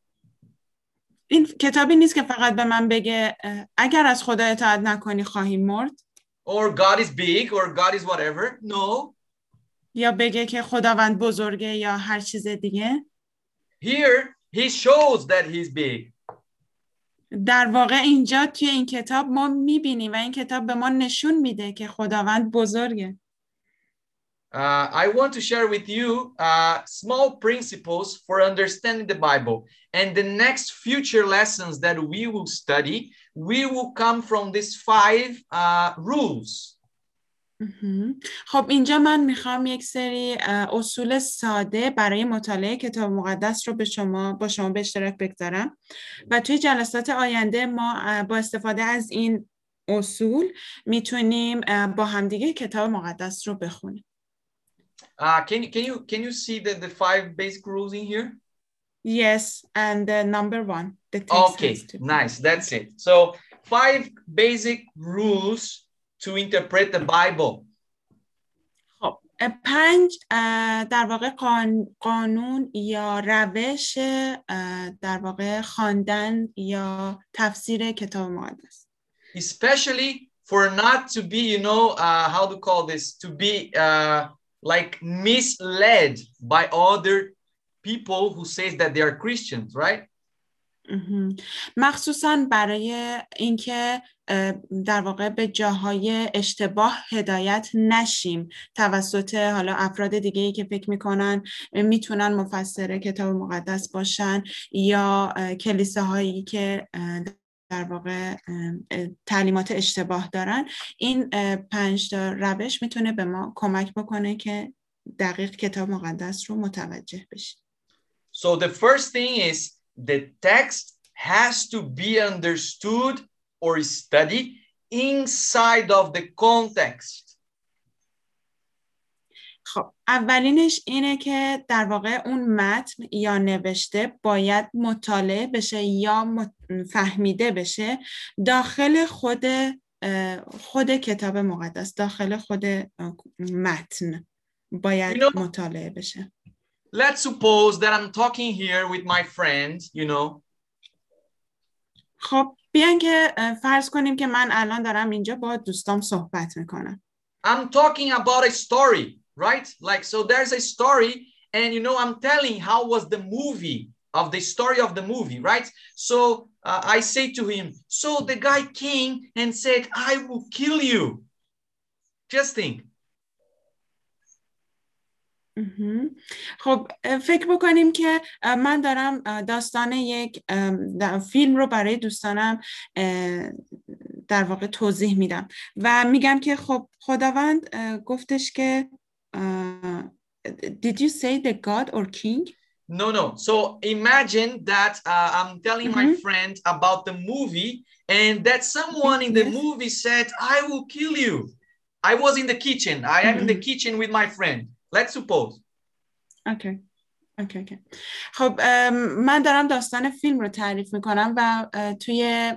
این کتابی نیست که فقط به من بگه اگر از خدا اطاعت نکنی خواهی مرد or God is big or God is whatever. No, یا بگه که خداوند بزرگه یا هر چیز دیگه here he shows that he's big. در واقع اینجا توی این کتاب ما میبینیم و این کتاب به ما نشون میده که خداوند بزرگه Uh, I want to share with you uh, small principles for understanding the Bible. And the next future lessons that we will study, we will come from these five uh, rules. خب اینجا من می‌خوام یک سری اصول ساده برای مطالعه کتاب مقدس رو به شما با شما به اشتراک بگذارم و توی جلسات آینده ما با استفاده از این اصول می‌تونیم با همدیگه کتاب مقدس رو بخونیم Uh, can, you- can, you, can you see the, the five basic rules in here? Yes, and the number one. The text Okay, nice. That's it. So, five basic rules to interpret the Bible. خب اه، پنج اه، در واقع قان- قانون یا روش اه، در واقع خواندن یا تفسیر کتاب مقدس especially for not to be, you know, uh, how to call this, to be uh, like misled by other people who says that they are Christians, right? مخصوصا برای اینکه در واقع به جاهای اشتباه هدایت نشیم. توسط حالا افراد دیگه ای که فکر می‌کنن می‌تونن مفسر کتاب مقدس باشن یا کلیساهایی که در واقع تعلیمات اشتباه دارن. این پنج روش می‌تونه به ما کمک بکنه که دقیق کتاب مقدس رو متوجه بشیم. So the first thing is the text has to be understood or studied inside of the context. خب اولینش اینه که در واقع اون متن یا نوشته باید مطالعه بشه یا فهمیده بشه داخل خود خود کتاب مقدس داخل خود متن باید you know, مطالعه بشه let's suppose that I'm talking here with my friend you know خب بیان که فرض کنیم که من الان دارم اینجا با دوستام صحبت میکنم I'm talking about a story right? Like, so there's a story and, you know, I'm telling how was the movie of the story of the movie, right? So uh, I say to him, so the guy came and said, I will kill you. Just think. خب فکر بکنیم که من دارم داستان یک فیلم رو برای دوستانم در واقع توضیح میدم و میگم که خب خداوند گفتش که uh, did you say the god or king? No, no. So imagine that uh, I'm telling mm-hmm. my friend about the movie and that someone in the movie said, I will kill you. I was in the kitchen. I am mm-hmm. in the mm-hmm. kitchen with my friend. Let's suppose. Okay. اوکی اوکی خب من دارم داستان فیلم رو تعریف می‌کنم و توی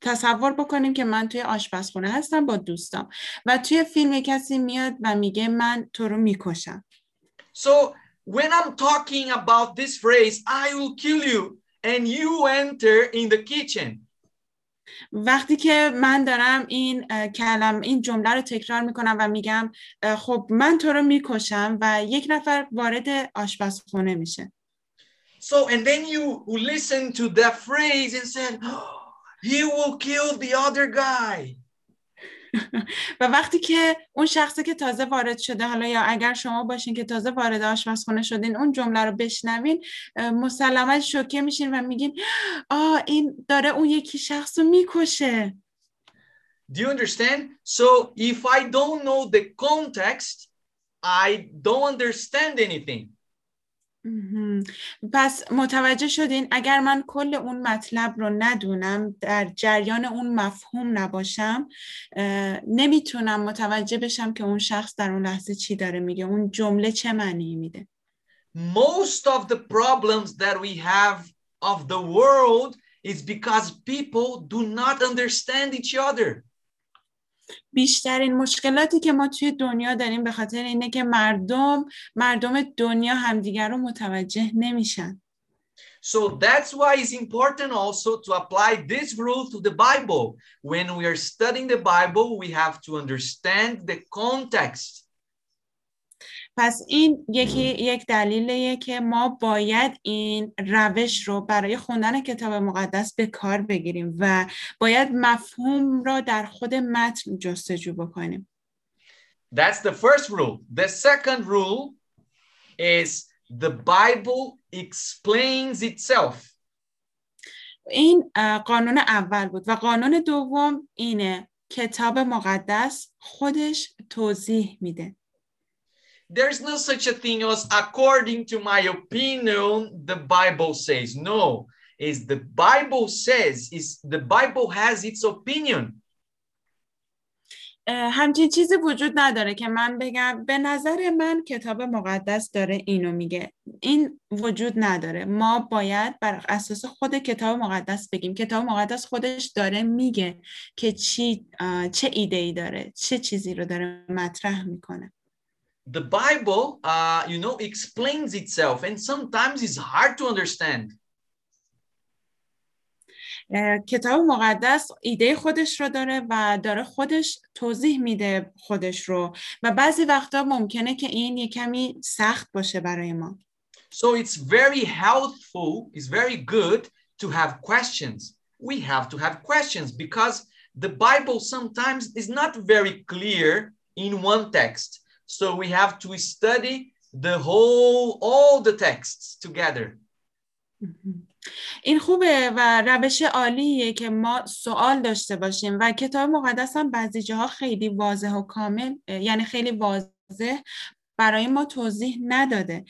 تصور بکنیم که من توی آشپزخونه هستم با دوستام و توی فیلم کسی میاد و میگه من تو رو می‌کشم So when I'm talking about this phrase I will kill you and you enter in the kitchen وقتی که من دارم این کلم این جمله رو تکرار می‌کنم و میگم خب من تو رو می‌کشم و یک نفر وارد آشپزخونه میشه. So and then you listen to that phrase and said oh, he will kill the other guy. و وقتی که اون شخصی که تازه وارد شده حالا یا اگر شما باشین که تازه وارد آشپزخونه شدین اون جمله رو بشنوین مسلما شوکه میشین و میگین آه این داره اون یکی شخص رو می‌کشه Do you understand? So if I don't know the context, I don't understand anything. پس متوجه شدین اگر من کل اون مطلب رو ندونم در جریان اون مفهوم نباشم نمی‌تونم متوجه بشم که اون شخص در اون لحظه چی داره میگه. اون جمله چه معنی میده؟ Most of the problems that we have of the world is because people do not understand each other. بیشترین مشکلاتی که ما توی دنیا داریم به خاطر اینه که مردم مردم دنیا همدیگر رو متوجه نمیشن So that's why it's important also to apply this rule to the Bible. When we are studying the Bible, we have to understand the context. پس این یکی یک دلیلیه که ما باید این روش رو برای خوندن کتاب مقدس به کار بگیریم و باید مفهوم را در خود متن جستجو بکنیم. That's the first rule. The second rule is the Bible explains itself. این قانون اول بود و قانون دوم اینه کتاب مقدس خودش توضیح میده. There's no such a thing as according to my opinion the bible says. No. Is the bible says is the bible has its opinion. همچین چیزی وجود نداره که من بگم به نظر من کتاب مقدس داره اینو میگه. این وجود نداره. ما باید بر اساس خود کتاب مقدس بگیم. کتاب مقدس خودش داره میگه که چی چه ایده ای داره چه چیزی رو داره مطرح می‌کنه. the Bible, uh, you know, explains itself and sometimes it's hard to understand. کتاب مقدس ایده خودش رو داره و داره خودش توضیح میده خودش رو و بعضی وقتا ممکنه که این یه کمی سخت باشه برای ما. So it's very helpful, it's very good to have questions. We have to have questions because the Bible sometimes is not very clear in one text. So we have to study the whole, all the texts together. این خوبه و روش عالیه که ما سوال داشته باشیم و کتاب مقدس هم بعضی جاها خیلی واضح و کامل یعنی خیلی واضح برای ما توضیح نداده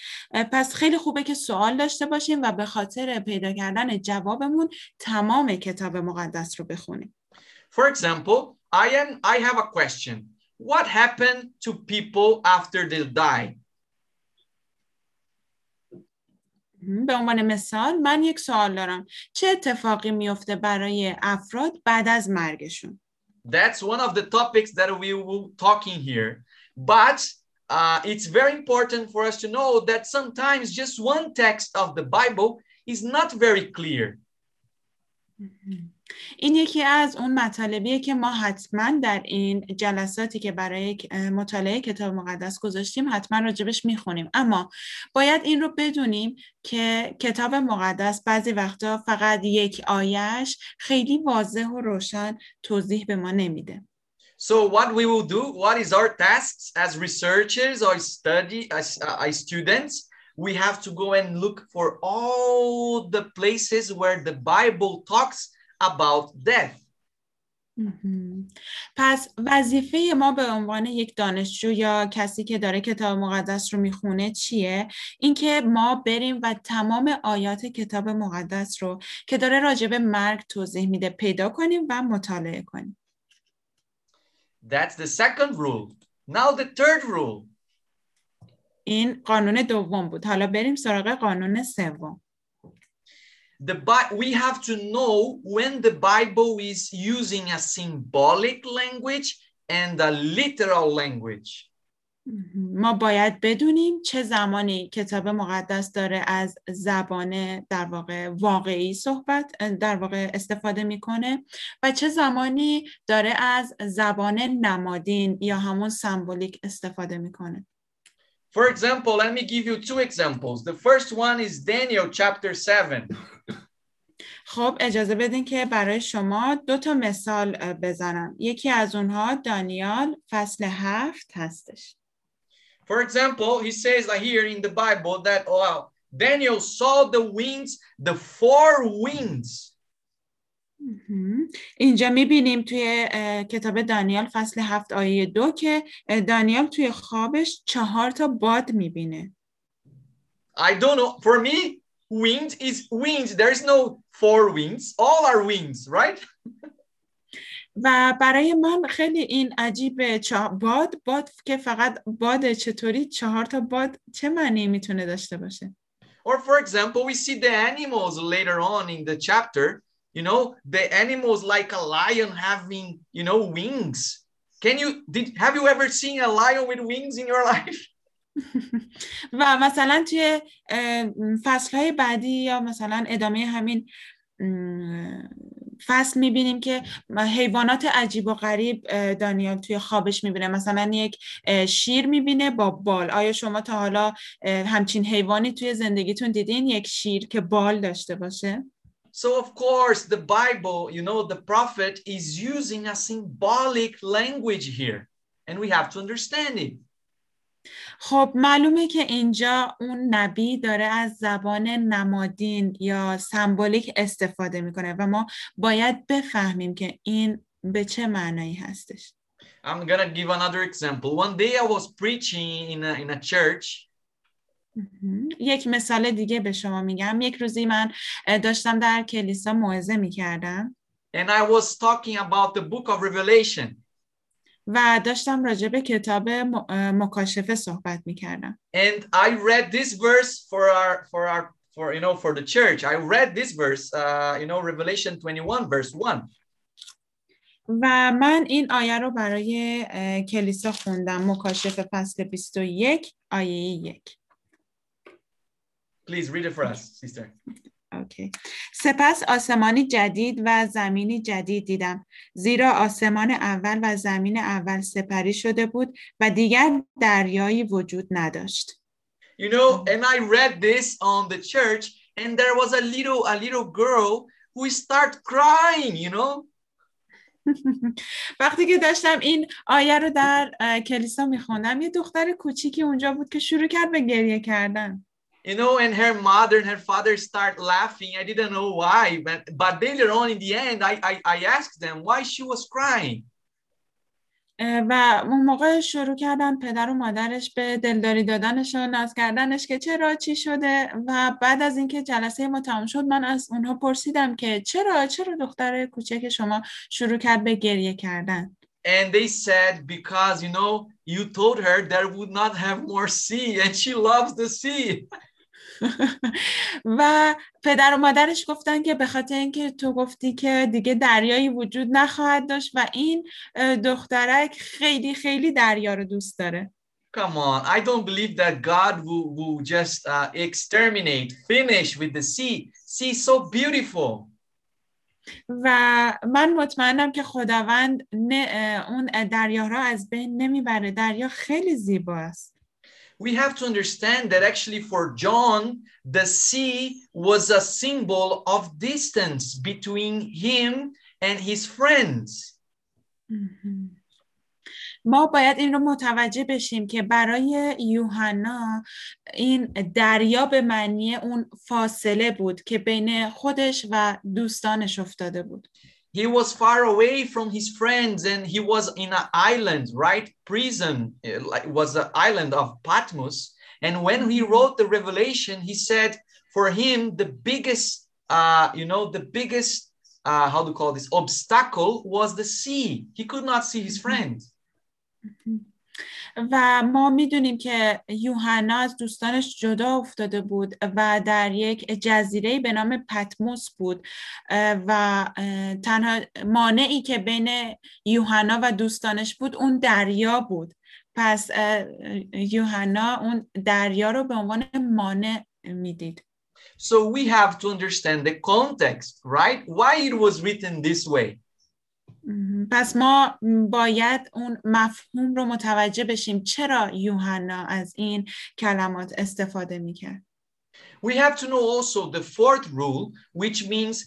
پس خیلی خوبه که سوال داشته باشیم و به خاطر پیدا کردن جوابمون تمام کتاب مقدس رو بخونیم For example, I am I have a question. What happened to people after they die? به عنوان مثال من یک سوال دارم چه اتفاقی میفته برای افراد بعد از مرگشون That's one of the topics that we will talking here. But uh, it's very important for us to know that sometimes just one text of the Bible is not very clear. این یکی از اون مطالبیه که ما حتما در این جلساتی که برای مطالعه کتاب مقدس گذاشتیم حتما راجبش می‌خونیم اما باید این رو بدونیم که کتاب مقدس بعضی وقتا فقط یک آیش خیلی واضح و روشن توضیح به ما نمیده So what we will do, what is our tasks as researchers or study as, uh, as students? We have to go and look for all the places where the Bible talks about death. پس وظیفه ما به عنوان یک دانشجو یا کسی که داره کتاب مقدس رو می‌خونه چیه؟ اینکه ما بریم و تمام آیات کتاب مقدس رو که داره راجع به مرگ توضیح میده پیدا کنیم و مطالعه کنیم. That's the second rule. Now the third rule. این قانون دوم بود. حالا بریم سراغ قانون سوم. The we have to know when the Bible is using a symbolic language and a literal language. ما باید بدونیم چه زمانی کتاب مقدس داره از زبان در واقع واقعی صحبت در واقع استفاده می‌کنه و چه زمانی داره از زبان نمادین یا همون سمبولیک استفاده می‌کنه. For example, let me give you two examples. The first one is Daniel chapter 7. خب اجازه بدین که برای شما دو تا مثال بزنم. یکی از اونها دانیال فصل هفت هستش. For example, he says here in the Bible that oh, Daniel saw the winds, the four winds. اینجا می‌بینیم توی کتاب دانیال فصل هفت آیه دو که دانیال توی خوابش چهار تا باد می‌بینه. I don't know. For me, wind is wind. There's no four winds. All are winds, right? و برای من خیلی این عجیبه باد باد که فقط باد چطوری چهار تا باد چه معنی می‌تونه داشته باشه Or for example, we see the animals later on in the chapter, you know, the animals like a lion having, you know, wings. Can you did have you ever seen a lion with wings in your life? و مثلا توی فصل های بعدی یا مثلا ادامه همین فصل می‌بینیم که حیوانات عجیب و غریب دانیال توی خوابش می‌بینه مثلا یک شیر می‌بینه با بال آیا شما تا حالا همچین حیوانی توی زندگیتون دیدین یک شیر که بال داشته باشه So of course the Bible, you know, the prophet is using a symbolic language here and we have to understand it. خب معلومه که اینجا اون نبی داره از زبان نمادین یا سمبولیک استفاده میکنه و ما باید بفهمیم که این به چه معنایی هستش I'm gonna give another example. One day I was preaching in a, in a church. یک مثال دیگه به شما میگم یک روزی من داشتم در کلیسا موعظه می‌کردم And I was talking about the book of Revelation. و داشتم راجع به کتاب مکاشفه صحبت می‌کردم. And I read this verse for our for our for you know for the church. I read this verse uh, you know Revelation 21 verse 1. و من این آیه رو برای کلیسا خوندم مکاشفه فصل 21 آیه 1 Please read it for us, sister. اوکی. سپس آسمانی جدید و زمینی جدید دیدم زیرا آسمان اول و زمین اول سپری شده بود و دیگر دریایی وجود نداشت You know, and I read this on the church and there was a little a little girl who start crying you know وقتی که داشتم این آیه رو در کلیسا میخوندم یه دختر کوچیکی اونجا بود که شروع کرد به گریه کردن you know and her mother and her father start laughing i didn't know why but but later on in the end i i, I asked them why she was crying اه، و اون موقع شروع کردن پدر و مادرش به دلداری دادنش و ناز کردنش که چرا چی شده و بعد از اینکه جلسه ما تمام شد من از اونها پرسیدم که چرا چرا دختر کوچک شما شروع کرد به گریه کردن and they said because you know you told her there would not have more sea and she loves the sea و پدر و مادرش گفتن که به خاطر اینکه تو گفتی که دیگه دریایی وجود نخواهد داشت و این دخترک خیلی خیلی دریا رو دوست داره. Come on. I don't believe that god will, will just uh, exterminate finish with the sea. Sea is so beautiful. و من مطمئنم که خداوند نه اون دریا را از بین نمی‌بره. دریا خیلی زیباست we have to understand that actually for John, the sea was a symbol of distance between him and his friends. ما باید این رو متوجه بشیم که برای یوحنا این دریا به معنی اون فاصله بود که بین خودش و دوستانش افتاده بود He was far away from his friends and he was in an island, right? Prison, uh, like was the island of Patmos. And when he wrote the Revelation, he said for him the biggest, uh, you know, the biggest, uh, how to call this obstacle was the sea. He could not see his friends. و ما می‌دونیم که یوحنا از دوستانش جدا افتاده بود و در یک جزیره به نام پتموس بود و تنها مانعی که بین یوحنا و دوستانش بود اون دریا بود پس یوحنا اون دریا رو به عنوان مانع می‌دید So we have to understand the context, right? Why it was written this way. پس ما باید اون مفهوم رو متوجه بشیم چرا یوحنا از این کلمات استفاده می‌کرد We have to know also the fourth rule, which means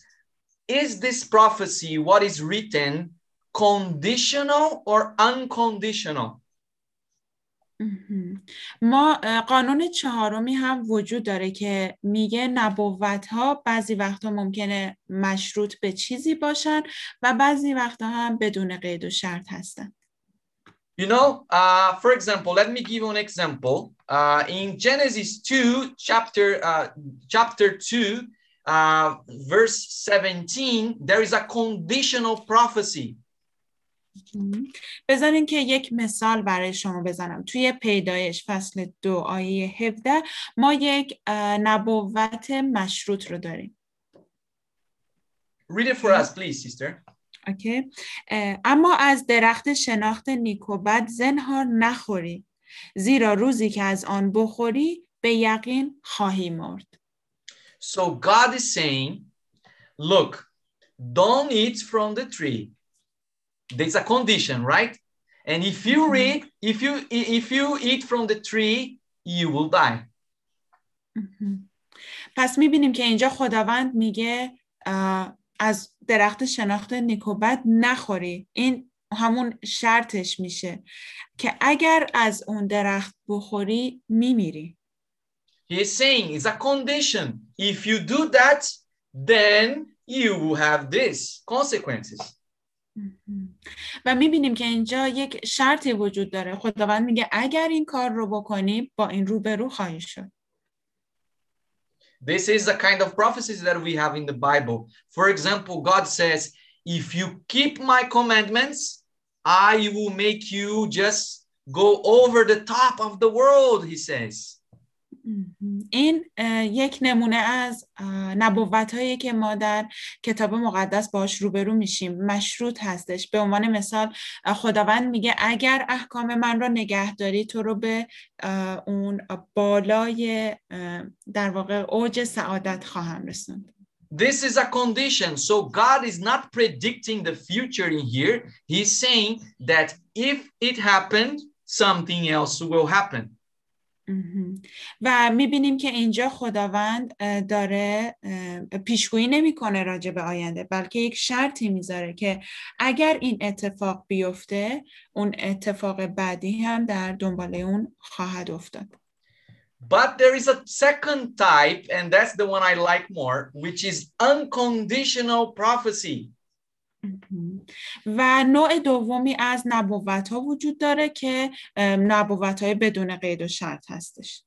is this prophecy, what is written, conditional or unconditional? ما قانون چهارمی هم وجود داره که میگه نبوت ها بعضی وقتا ممکنه مشروط به چیزی باشن و بعضی وقتا هم بدون قید و شرط هستن You know, uh, for example, let me give an example. Uh, in Genesis 2, chapter uh, chapter 2, uh, verse 17, there is a conditional prophecy. بذارین که یک مثال برای شما بزنم. توی پیدایش فصل دو آیه 17 ما یک نبوت مشروط رو داریم. Read it for us, please, sister. اه، اما از درخت شناخت نیک و بد زنهار نخوری زیرا روزی که از آن بخوری به یقین خواهی مرد. So God is saying, look, don't eat from the tree. There's a condition, right? And if you Mhm. read, if you if you eat from the tree, you will die. مهم. پس میبینیم که اینجا خداوند میگه اه، از درخت شناخت نیک و بد نخوری این همون شرطش میشه که اگر از اون درخت بخوری میمیری He is saying it's a condition. If you do that, then you will have this consequences. و می‌بینیم که اینجا یک شرطی وجود داره خداوند میگه اگر این کار رو بکنی با این روبرو خواهی شد This is the kind of prophecies that we have in the Bible. For example, God says, if you keep my commandments, I will make you just go over the top of the world, he says. این یک نمونه از نبوت هایی که ما در کتاب مقدس باش روبرو میشیم مشروط هستش به عنوان مثال خداوند میگه اگر احکام من را نگهداری تو رو به اون بالای در واقع اوج سعادت خواهم رسوند This is a condition. So God is not predicting the future in here. He's saying that if it happened, something else will happen. و می‌بینیم که اینجا خداوند داره پیشگویی نمی‌کنه راجع به آینده بلکه یک شرطی می‌ذاره که اگر این اتفاق بیفته اون اتفاق بعدی هم در دنباله اون خواهد افتاد But there is a second type, and that's the one I like more, which is unconditional prophecy. و نوع دومی از نبوت ها وجود داره که نبوت های بدون قید و شرط هستش.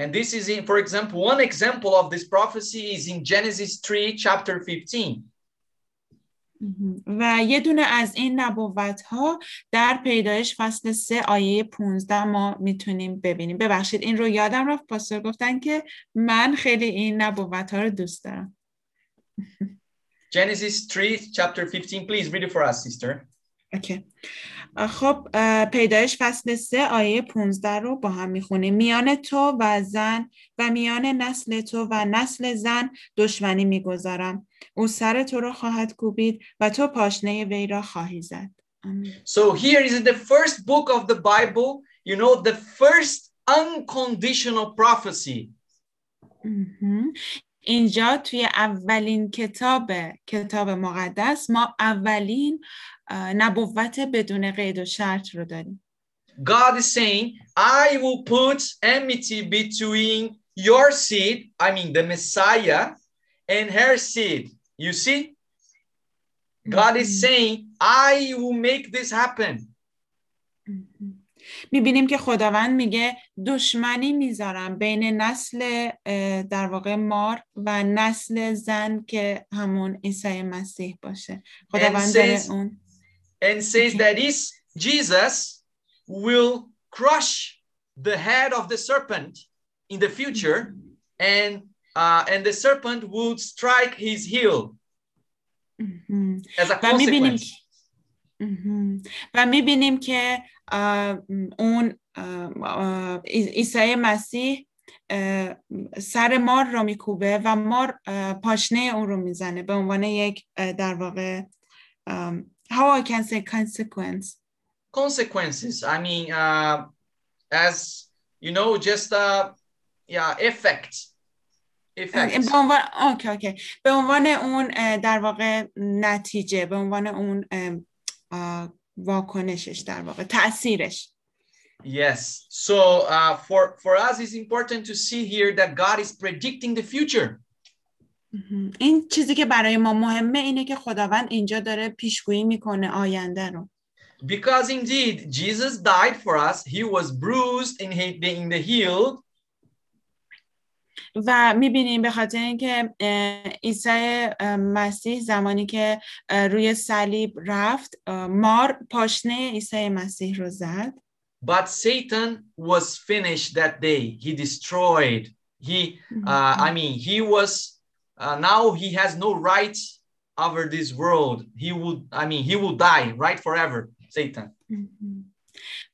And this is in, for example, one example of this prophecy is in Genesis 3, chapter 15. و یه دونه از این نبوت ها در پیدایش فصل 3 آیه 15 ما می‌تونیم ببینیم. ببخشید این رو یادم رفت پاسور گفتن که من خیلی این نبوت ها رو دوست دارم. Genesis 3, chapter 15. Please read it for us, sister. Okay. خب پیدایش فصل 3 آیه 15 رو با هم میخونیم میان تو و زن و میان نسل تو و نسل زن دشمنی میگذارم او سر تو رو خواهد کوبید و تو پاشنه وی را خواهی زد So here is the first book of the Bible, you know, the first unconditional prophecy. اینجا توی اولین کتاب کتاب مقدس ما اولین نبوت بدون قید و شرط رو داریم God is saying, I will put enmity between your seed, I mean the Messiah, and her seed. You see? God is saying, I will make this happen. می‌بینیم که خداوند میگه دشمنی می‌ذارم بین نسل در واقع مار و نسل زن که همون عیسی مسیح باشه خداوند داره اون and says that is Jesus will crush the head of the serpent in the future and uh, and the serpent would strike his heel as a consequence. و می‌بینیم که اون عیسی مسیح سر مار رو میکوبه و مار پاشنه اون رو می‌زنه به عنوان یک در واقع how I can say consequence. Consequences. I mean uh, as you know just uh, yeah effect. به عنوان اوکی اوکی. به عنوان اون در واقع نتیجه به عنوان اون واکنشش در واقع تاثیرش Yes. So uh, for for us it's important to see here that God is predicting the future. این چیزی که برای ما مهمه اینه که خداوند اینجا داره پیشگویی می‌کنه آینده رو. Because indeed Jesus died for us. He was bruised in the, in the heel. و می‌بینیم به خاطر اینکه عیسی مسیح زمانی که روی صلیب رفت مار پاشنه عیسی مسیح رو زد But Satan was finished that day. He destroyed. He, uh, I mean, he was, uh, now he has no right over this world. He would, I mean, he will die, right? Forever, Satan.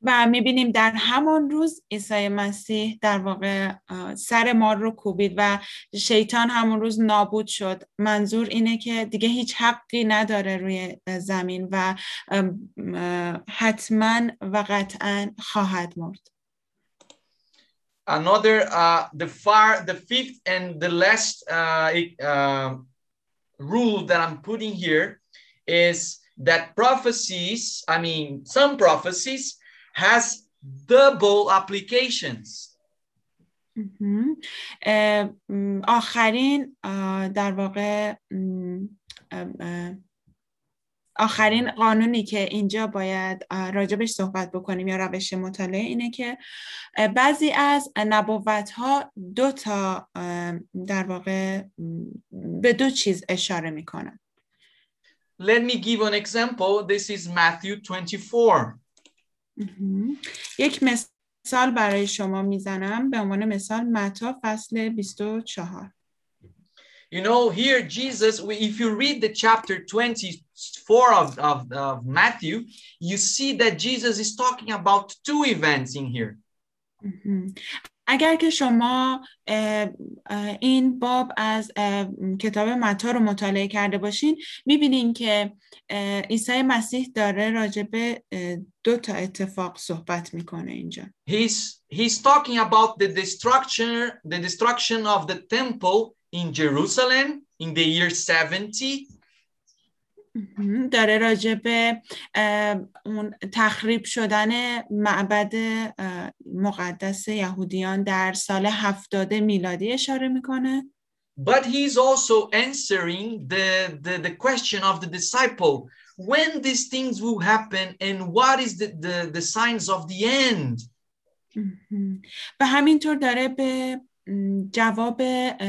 و می‌بینیم در همان روز عیسی مسیح در واقع سر مار رو کوبید و شیطان همون روز نابود شد. منظور اینه که دیگه هیچ حقی نداره روی زمین و حتما و قطعا خواهد مرد. Another, uh, the far, the fifth and the last uh, uh, rule that I'm putting here is that prophecies, I mean, some prophecies has double applications. آخرین در واقع آخرین قانونی که اینجا باید راجبش صحبت بکنیم یا روش مطالعه اینه که بعضی از نبوت ها دو تا در واقع به دو چیز اشاره می‌کنن Let me give an example. This is Matthew 24. یک مثال برای شما میزنم به عنوان مثال متا فصل 24 You know, here Jesus, if you read the chapter 24 of, of, of Matthew, you see that Jesus is talking about two events in here. اگر که شما این باب از کتاب متا رو مطالعه کرده باشین می‌بینین که عیسی مسیح داره راجع به دو تا اتفاق صحبت می‌کنه اینجا. He's he's talking about the destruction the destruction of the temple in Jerusalem in the year 70 داره راجع به اون تخریب شدن معبد مقدس یهودیان در سال هفتاد میلادی اشاره می‌کنه But he's also answering the, the, the question of the disciple when these things will happen and what is the, the, the signs of the end. و همینطور داره به جواب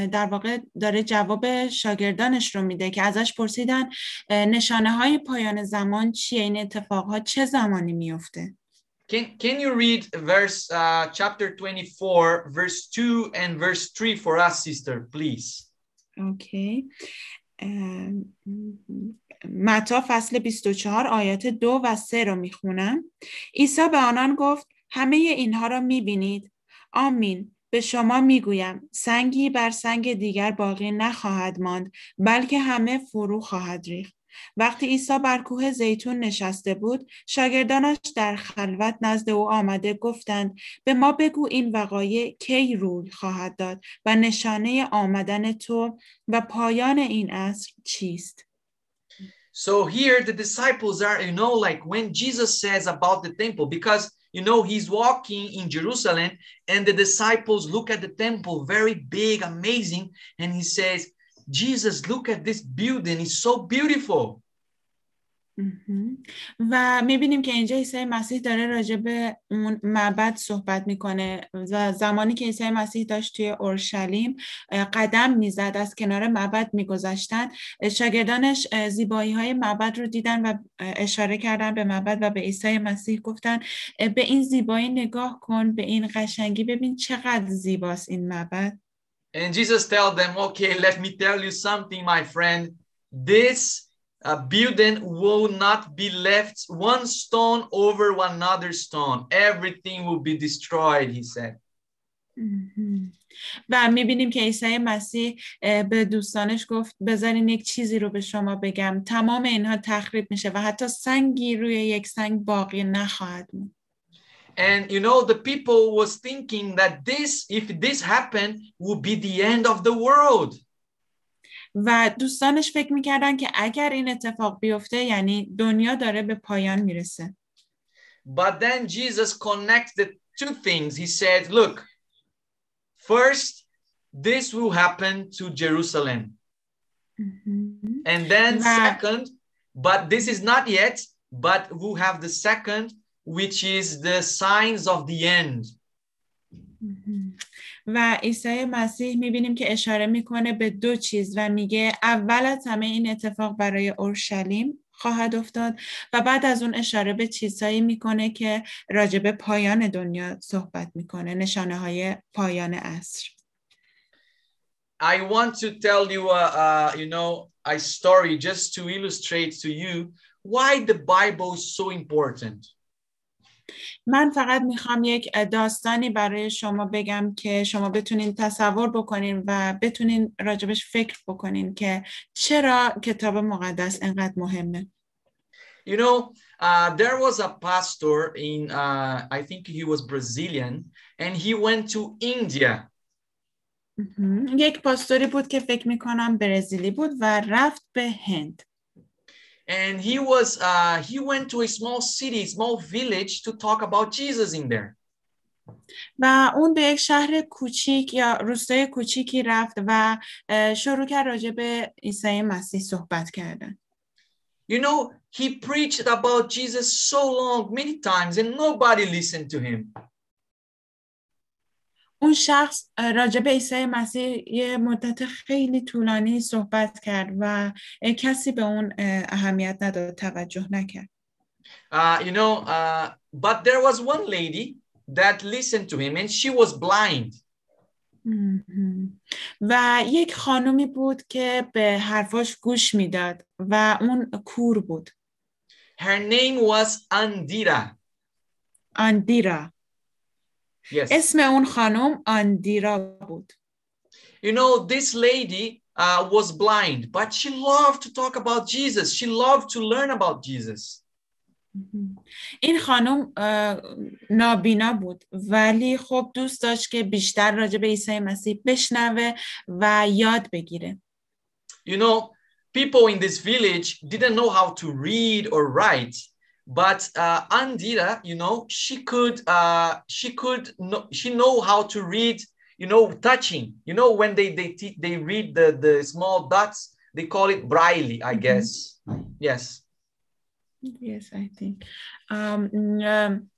در واقع داره جواب شاگردانش رو میده که ازش پرسیدن نشانه های پایان زمان چیه؟ این اتفاقها چه زمانی میفته Can, can you read verse uh, chapter 24 verse 2 and verse 3 for us sister please? اوکی متا فصل 24 آیات دو و سه رو می‌خونم. عیسی به آنان گفت همه اینها را می‌بینید. آمین. به شما می‌گویم سنگی بر سنگ دیگر باقی نخواهد ماند بلکه همه فرو خواهد ریخت. وقتی عیسی بر کوه زیتون نشسته بود شاگردانش در خلوت نزد او آمده گفتند به ما بگو این وقایع کی روی خواهد داد و نشانه آمدن تو و پایان این عصر چیست؟ So here the disciples are, you know, like when Jesus says about the temple, because You know, he's walking in Jerusalem and the disciples look at the temple, very big, amazing. And he says, Jesus, look at this building. It's so beautiful. و می‌بینیم که اینجا عیسی مسیح داره راجع به اون معبد صحبت می‌کنه و زمانی که عیسی مسیح داشت توی اورشلیم قدم می‌زد از کنار معبد میگذشتن. شاگردانش زیبایی های معبد رو دیدن و اشاره کردن به معبد و به عیسی مسیح گفتن به این زیبایی نگاه کن به این قشنگی ببین چقدر زیباست این معبد. And Jesus tell them, okay, let me tell you something, my friend. This a building will not be left one stone over one another stone. Everything will be destroyed, he said. و میبینیم که عیسی مسیح به دوستانش گفت بذارین یک چیزی رو به شما بگم تمام اینها تخریب میشه و حتی سنگی روی یک سنگ باقی نخواهد موند And you know, the people was thinking that this, if this happened, would be the end of the world. و دوستانش فکر میکردن که اگر این اتفاق بیفته یعنی دنیا داره به پایان میرسه But then Jesus connected two things. He said, look, first, this will happen to Jerusalem. And then second, but this is not yet, but we'll have the second, which is the signs of the end. و عیسی مسیح می‌بینیم که اشاره می‌کنه به دو چیز و میگه اول از همه این اتفاق برای اورشلیم خواهد افتاد و بعد از اون اشاره به چیزهایی می‌کنه که راجب پایان دنیا صحبت می‌کنه نشانه های پایان عصر I want to tell you a, a, you know a story just to illustrate to you why the Bible is so important. من فقط می‌خوام یک داستانی برای شما بگم که شما بتونین تصور بکنین و بتونین راجبش فکر بکنین که چرا کتاب مقدس انقدر مهمه You know, uh, there was a pastor in, uh, I think he was Brazilian, and he went to India. یک پاستوری بود که فکر می‌کنم برزیلی بود و رفت به هند. and he was uh, he went to a small city small village to talk about jesus in there و اون به یک شهر کوچیک یا روستای کوچیکی رفت و شروع کرد راجع به عیسی مسیح صحبت کردن You know, he preached about Jesus so long, many times, and nobody listened to him. اون شخص راجع به عیسی مسیح یه مدت خیلی طولانی صحبت کرد و کسی به اون اهمیت نداد توجه نکرد Uh, you know, uh, but there was one lady that listened to him and she was blind. و یک خانومی بود که به حرفاش گوش می‌داد و اون کور بود. Her name was Andira. اندیرا. Yes. اسم اون خانم آندیرا بود You know, this lady uh, was blind, but she loved to talk about Jesus. She loved to learn about Jesus. این خانم نابینا بود ولی خب دوست داشت که بیشتر راجع به عیسی مسیح بشنوه و یاد بگیره You know, people in this village didn't know how to read or write, but uh, Andira, you know, she could, uh, she could, know, she know how to read, you know, touching. You know, when they they te- they read the the small dots, they call it braille, I Mhm. guess. Yes. Yes, I think. Um, ام،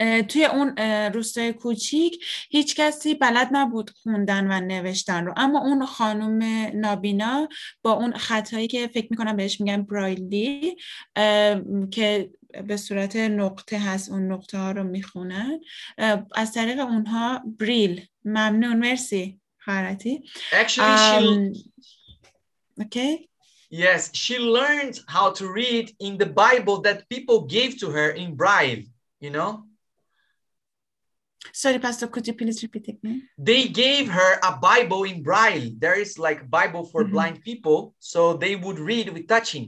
اه، توی اون اه، روستای کوچیک هیچ کسی بلد نبود خوندن و نوشتن رو اما اون خانم نابینا با اون خطایی که فکر میکنم بهش میگن برایلی ام، که به صورت نقطه هست اون نقطه ها رو میخونن از طریق اونها بریل ممنون مرسی خیراتی Actually, she ام، اوکی yes, she learned how to read in the Bible that people gave to her in braille. You know, Sorry, Pastor, could you please repeat again? they gave her a Bible in braille. There is like Bible for Mhm. blind people, so they would read with touching.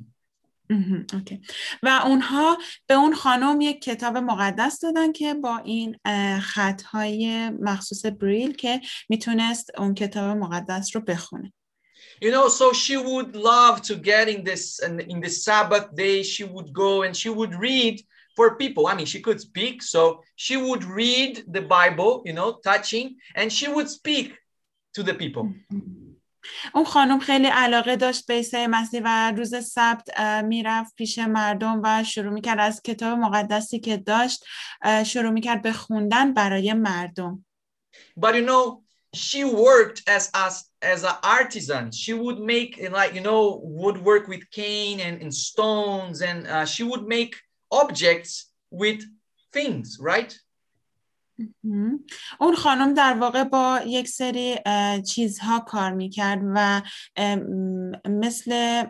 اوکی. و اونها به اون خانم یک کتاب مقدس دادن که با این خطهای مخصوص بریل که می‌تونست اون کتاب مقدس رو بخونه You know, so she would love to get in this and in the Sabbath day, she would go and she would read for people. I mean, she could speak, so she would read the Bible, you know, touching, and she would speak to the people. اون خانم خیلی علاقه داشت به عیسی مسیح و روز سبت می‌رفت پیش مردم و شروع می‌کرد از کتاب مقدسی که داشت شروع می‌کرد به خوندن برای مردم But you know, she worked as as as an artisan. She would make like you know woodwork with cane and, and stones, and uh, she would make objects with things, right? اون خانم در واقع با یک سری چیزها کار می‌کرد و مثل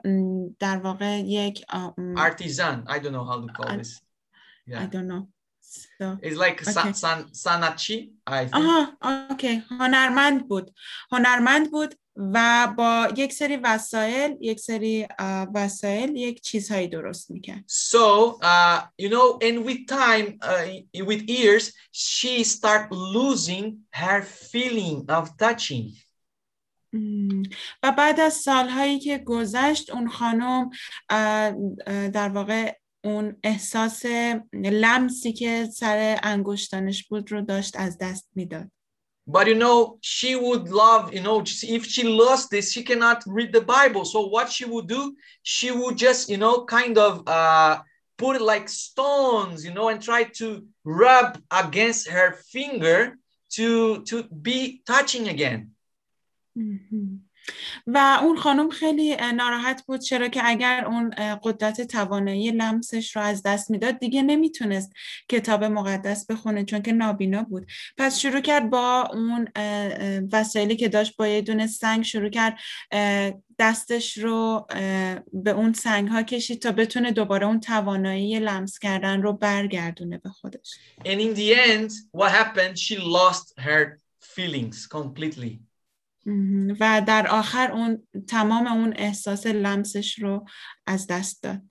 در واقع یک Artisan. I don't know how to call this. I Yeah, don't know. So, it's like Okay. san, sanachi. I think. آها اوکی هنرمند بود هنرمند بود و با یک سری وسایل یک سری وسایل یک چیزهایی درست می‌کرد. So, uh, you know, and with time, uh, with years, she start losing her feeling of touching. و بعد از سالهایی که گذشت اون خانم در واقع اون احساس لمسی که سر انگشتانش بود رو داشت از دست می‌داد. But you know, she would love, you know, if she lost this, she cannot read the Bible. So what she would do, she would just, you know, kind of uh, put it like stones, you know, and try to rub against her finger to to be touching again. و اون خانم خیلی ناراحت بود چرا که اگر اون قدرت توانایی لمسش رو از دست می‌داد دیگه نمی‌تونست کتاب مقدس بخونه چون که نابینا بود پس شروع کرد با اون وسایلی که داشت با یه دونه سنگ شروع کرد دستش رو به اون سنگ ها کشید تا بتونه دوباره اون توانایی لمس کردن رو برگردونه به خودش And in the end, what happened? She lost her feelings completely. مهم. و در آخر اون تمام اون احساس لمسش رو از دست داد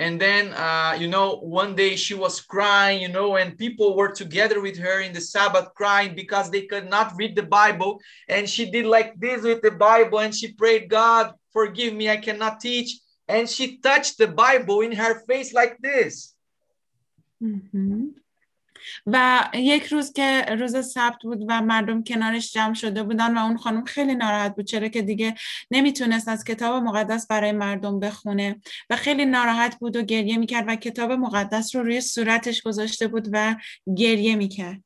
And then, uh, you know, one day she was crying, you know, and people were together with her in the Sabbath crying because they could not read the Bible. And she did like this with the Bible and she prayed, God, forgive me, I cannot teach. And she touched the Bible in her face like this. مهم. و یک روز که روز سبت بود و مردم کنارش جمع شده بودن و اون خانم خیلی ناراحت بود چرا که دیگه نمی‌تونست از کتاب مقدس برای مردم بخونه و خیلی ناراحت بود و گریه می‌کرد و کتاب مقدس رو روی صورتش گذاشته بود و گریه می‌کرد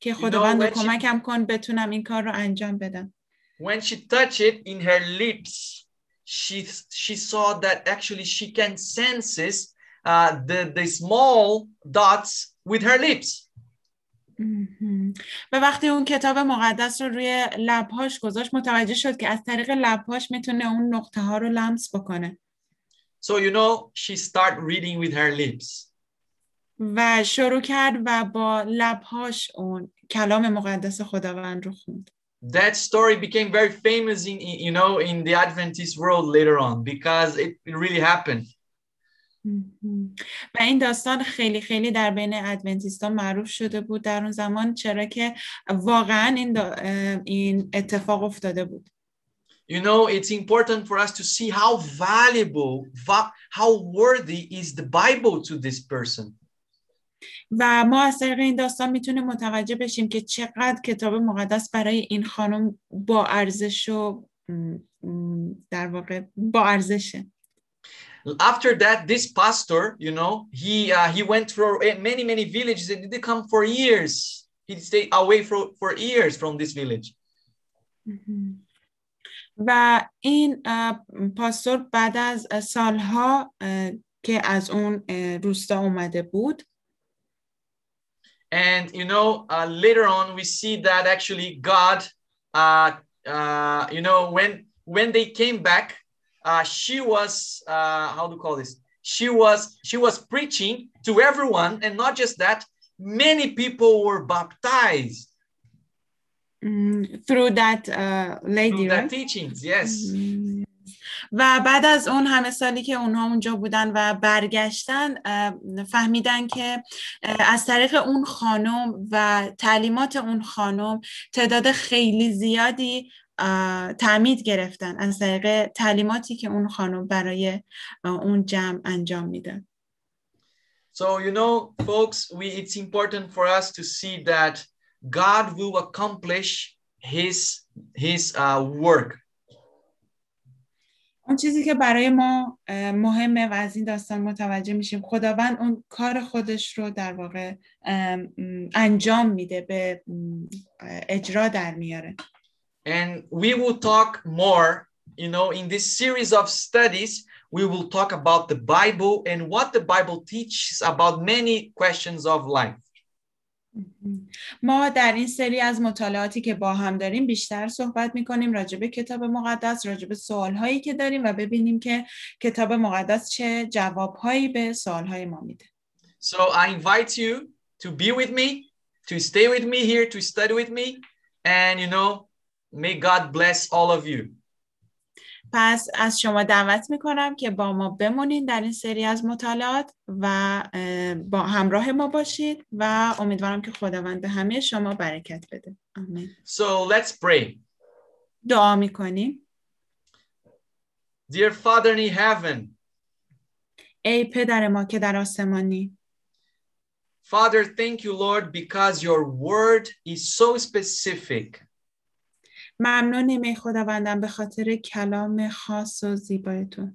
که خداوند کمکم کن بتونم این کار رو انجام بدم. When she touched it in her lips, she, she saw that actually she can senses uh, the, the small dots with her lips. و وقتی اون کتاب مقدس رو روی لبهاش گذاشت متوجه شد که از طریق لبهاش می‌تونه اون نقطه ها رو لمس بکنه So, you know, she start reading with her lips. و شروع کرد و با لبهاش اون کلام مقدس خداوند رو خوند That story became very famous in, you know in the Adventist world later on because it really happened. و این داستان خیلی خیلی در بین ادونتیستا معروف شده بود در اون زمان چرا که واقعا این, دا- این اتفاق افتاده بود You know, it's important for us to see how valuable, va- how worthy is the Bible to this person. و ما از طریق این داستان می‌تونیم متوجه بشیم که چقدر کتاب مقدس برای این خانم با ارزش و در واقع با ارزشه After that, this pastor, you know, he uh, he went through uh, many many villages and didn't come for years. He stayed away for, for years from this village. و این اه، پاستور بعد از سالها اه، که از اون اه، روستا اومده بود And you know, uh, later on, we see that actually God, uh, uh, you know, when when they came back, uh, she was uh, how to call this? She was she was preaching to everyone, and not just that, many people were baptized م، through that uh, lady through that right? teachings. Yes. م، و بعد از اون همه سالی که اونها اونجا بودن و برگشتن اه، فهمیدن که اه، از طریق اون خانم و تعلیمات اون خانم تعداد خیلی زیادی اه، تعمید گرفتن از طریق تعلیماتی که اون خانم برای اون جمع انجام میدن So you know, folks, we it's important for us to see that God will accomplish His His uh, work. اون چیزی که برای ما مهمه و از این داستان متوجه میشیم خداوند اون کار خودش رو در واقع انجام میده به اجرا در میاره And we will talk more, you know, in this series of studies, we will talk about the Bible and what the Bible teaches about many questions of life. ما در این سری از مطالعاتی که با هم داریم بیشتر صحبت میکنیم راجع به کتاب مقدس راجع به سوالهایی که داریم و ببینیم که کتاب مقدس چه جوابهایی به سوالهای ما میده So I invite you to be with me, to stay with me here, to study with me, and you know, may God bless all of you. پس از شما دعوت می‌کنم که با ما بمونین در این سری از مطالعات و اه، با همراه ما باشید و امیدوارم که خداوند به همه شما برکت بده آمین So let's pray. دعا می‌کنیم Dear Father in heaven, ای پدر ما که در آسمانی Father, thank you, Lord, because your word is so specific. ممنونیم ای خداوندم به خاطر کلام خاص و زیبای تو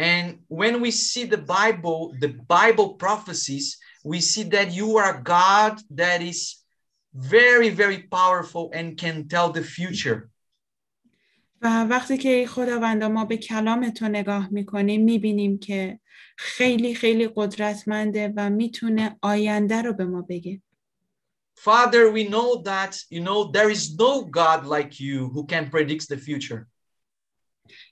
And when we see the Bible, the Bible prophecies, we see that you are a God that is very, very powerful and can tell the future. و وقتی که خداوند ما به کلام تو نگاه می‌کنیم می‌بینیم که خیلی خیلی قدرتمنده و می‌تونه آینده رو به ما بگه Father, we know that, you know, there is no God like you who can predict the future.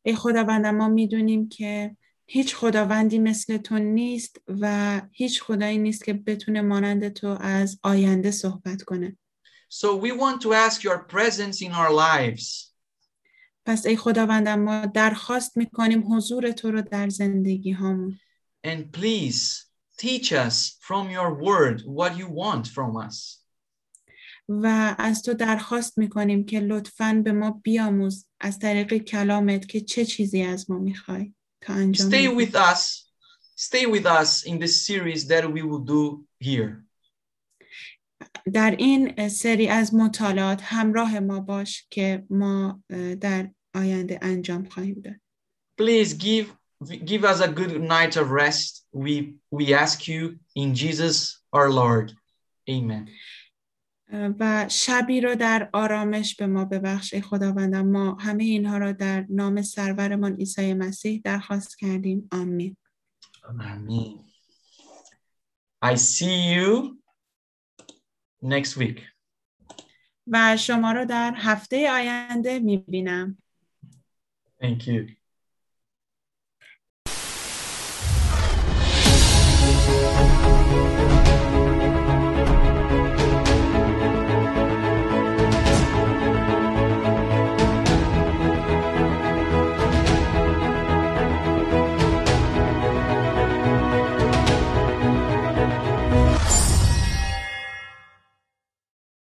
ای خداوند ما میدونیم که هیچ خداوندی مثل تو نیست و هیچ خدایی نیست که بتونه مانند تو از آینده صحبت کنه So we want to ask your presence in our lives. پس ای خداوند ما درخواست میکنیم حضور تو رو در زندگی هامون And please teach us from your word what you want from us. و از تو درخواست می‌کنیم که لطفاً به ما بیاموز از طریق کلامت که چه چیزی از ما می‌خوای تا انجام Stay with us. Stay with us in this series that we will do here. در این سری از مطالعات همراه ما باش که ما در آینده انجام خواهیم داد Please give give us a good night of rest. We we ask you in Jesus our Lord. Amen. و شبی رو در آرامش به ما ببخش. ای خداوند ما همه اینها را در نام سرورمان عیسی مسیح درخواست کردیم. آمین. آمین. I see you next week. و شما رو در هفته آینده می‌بینم. Thank you Thank you.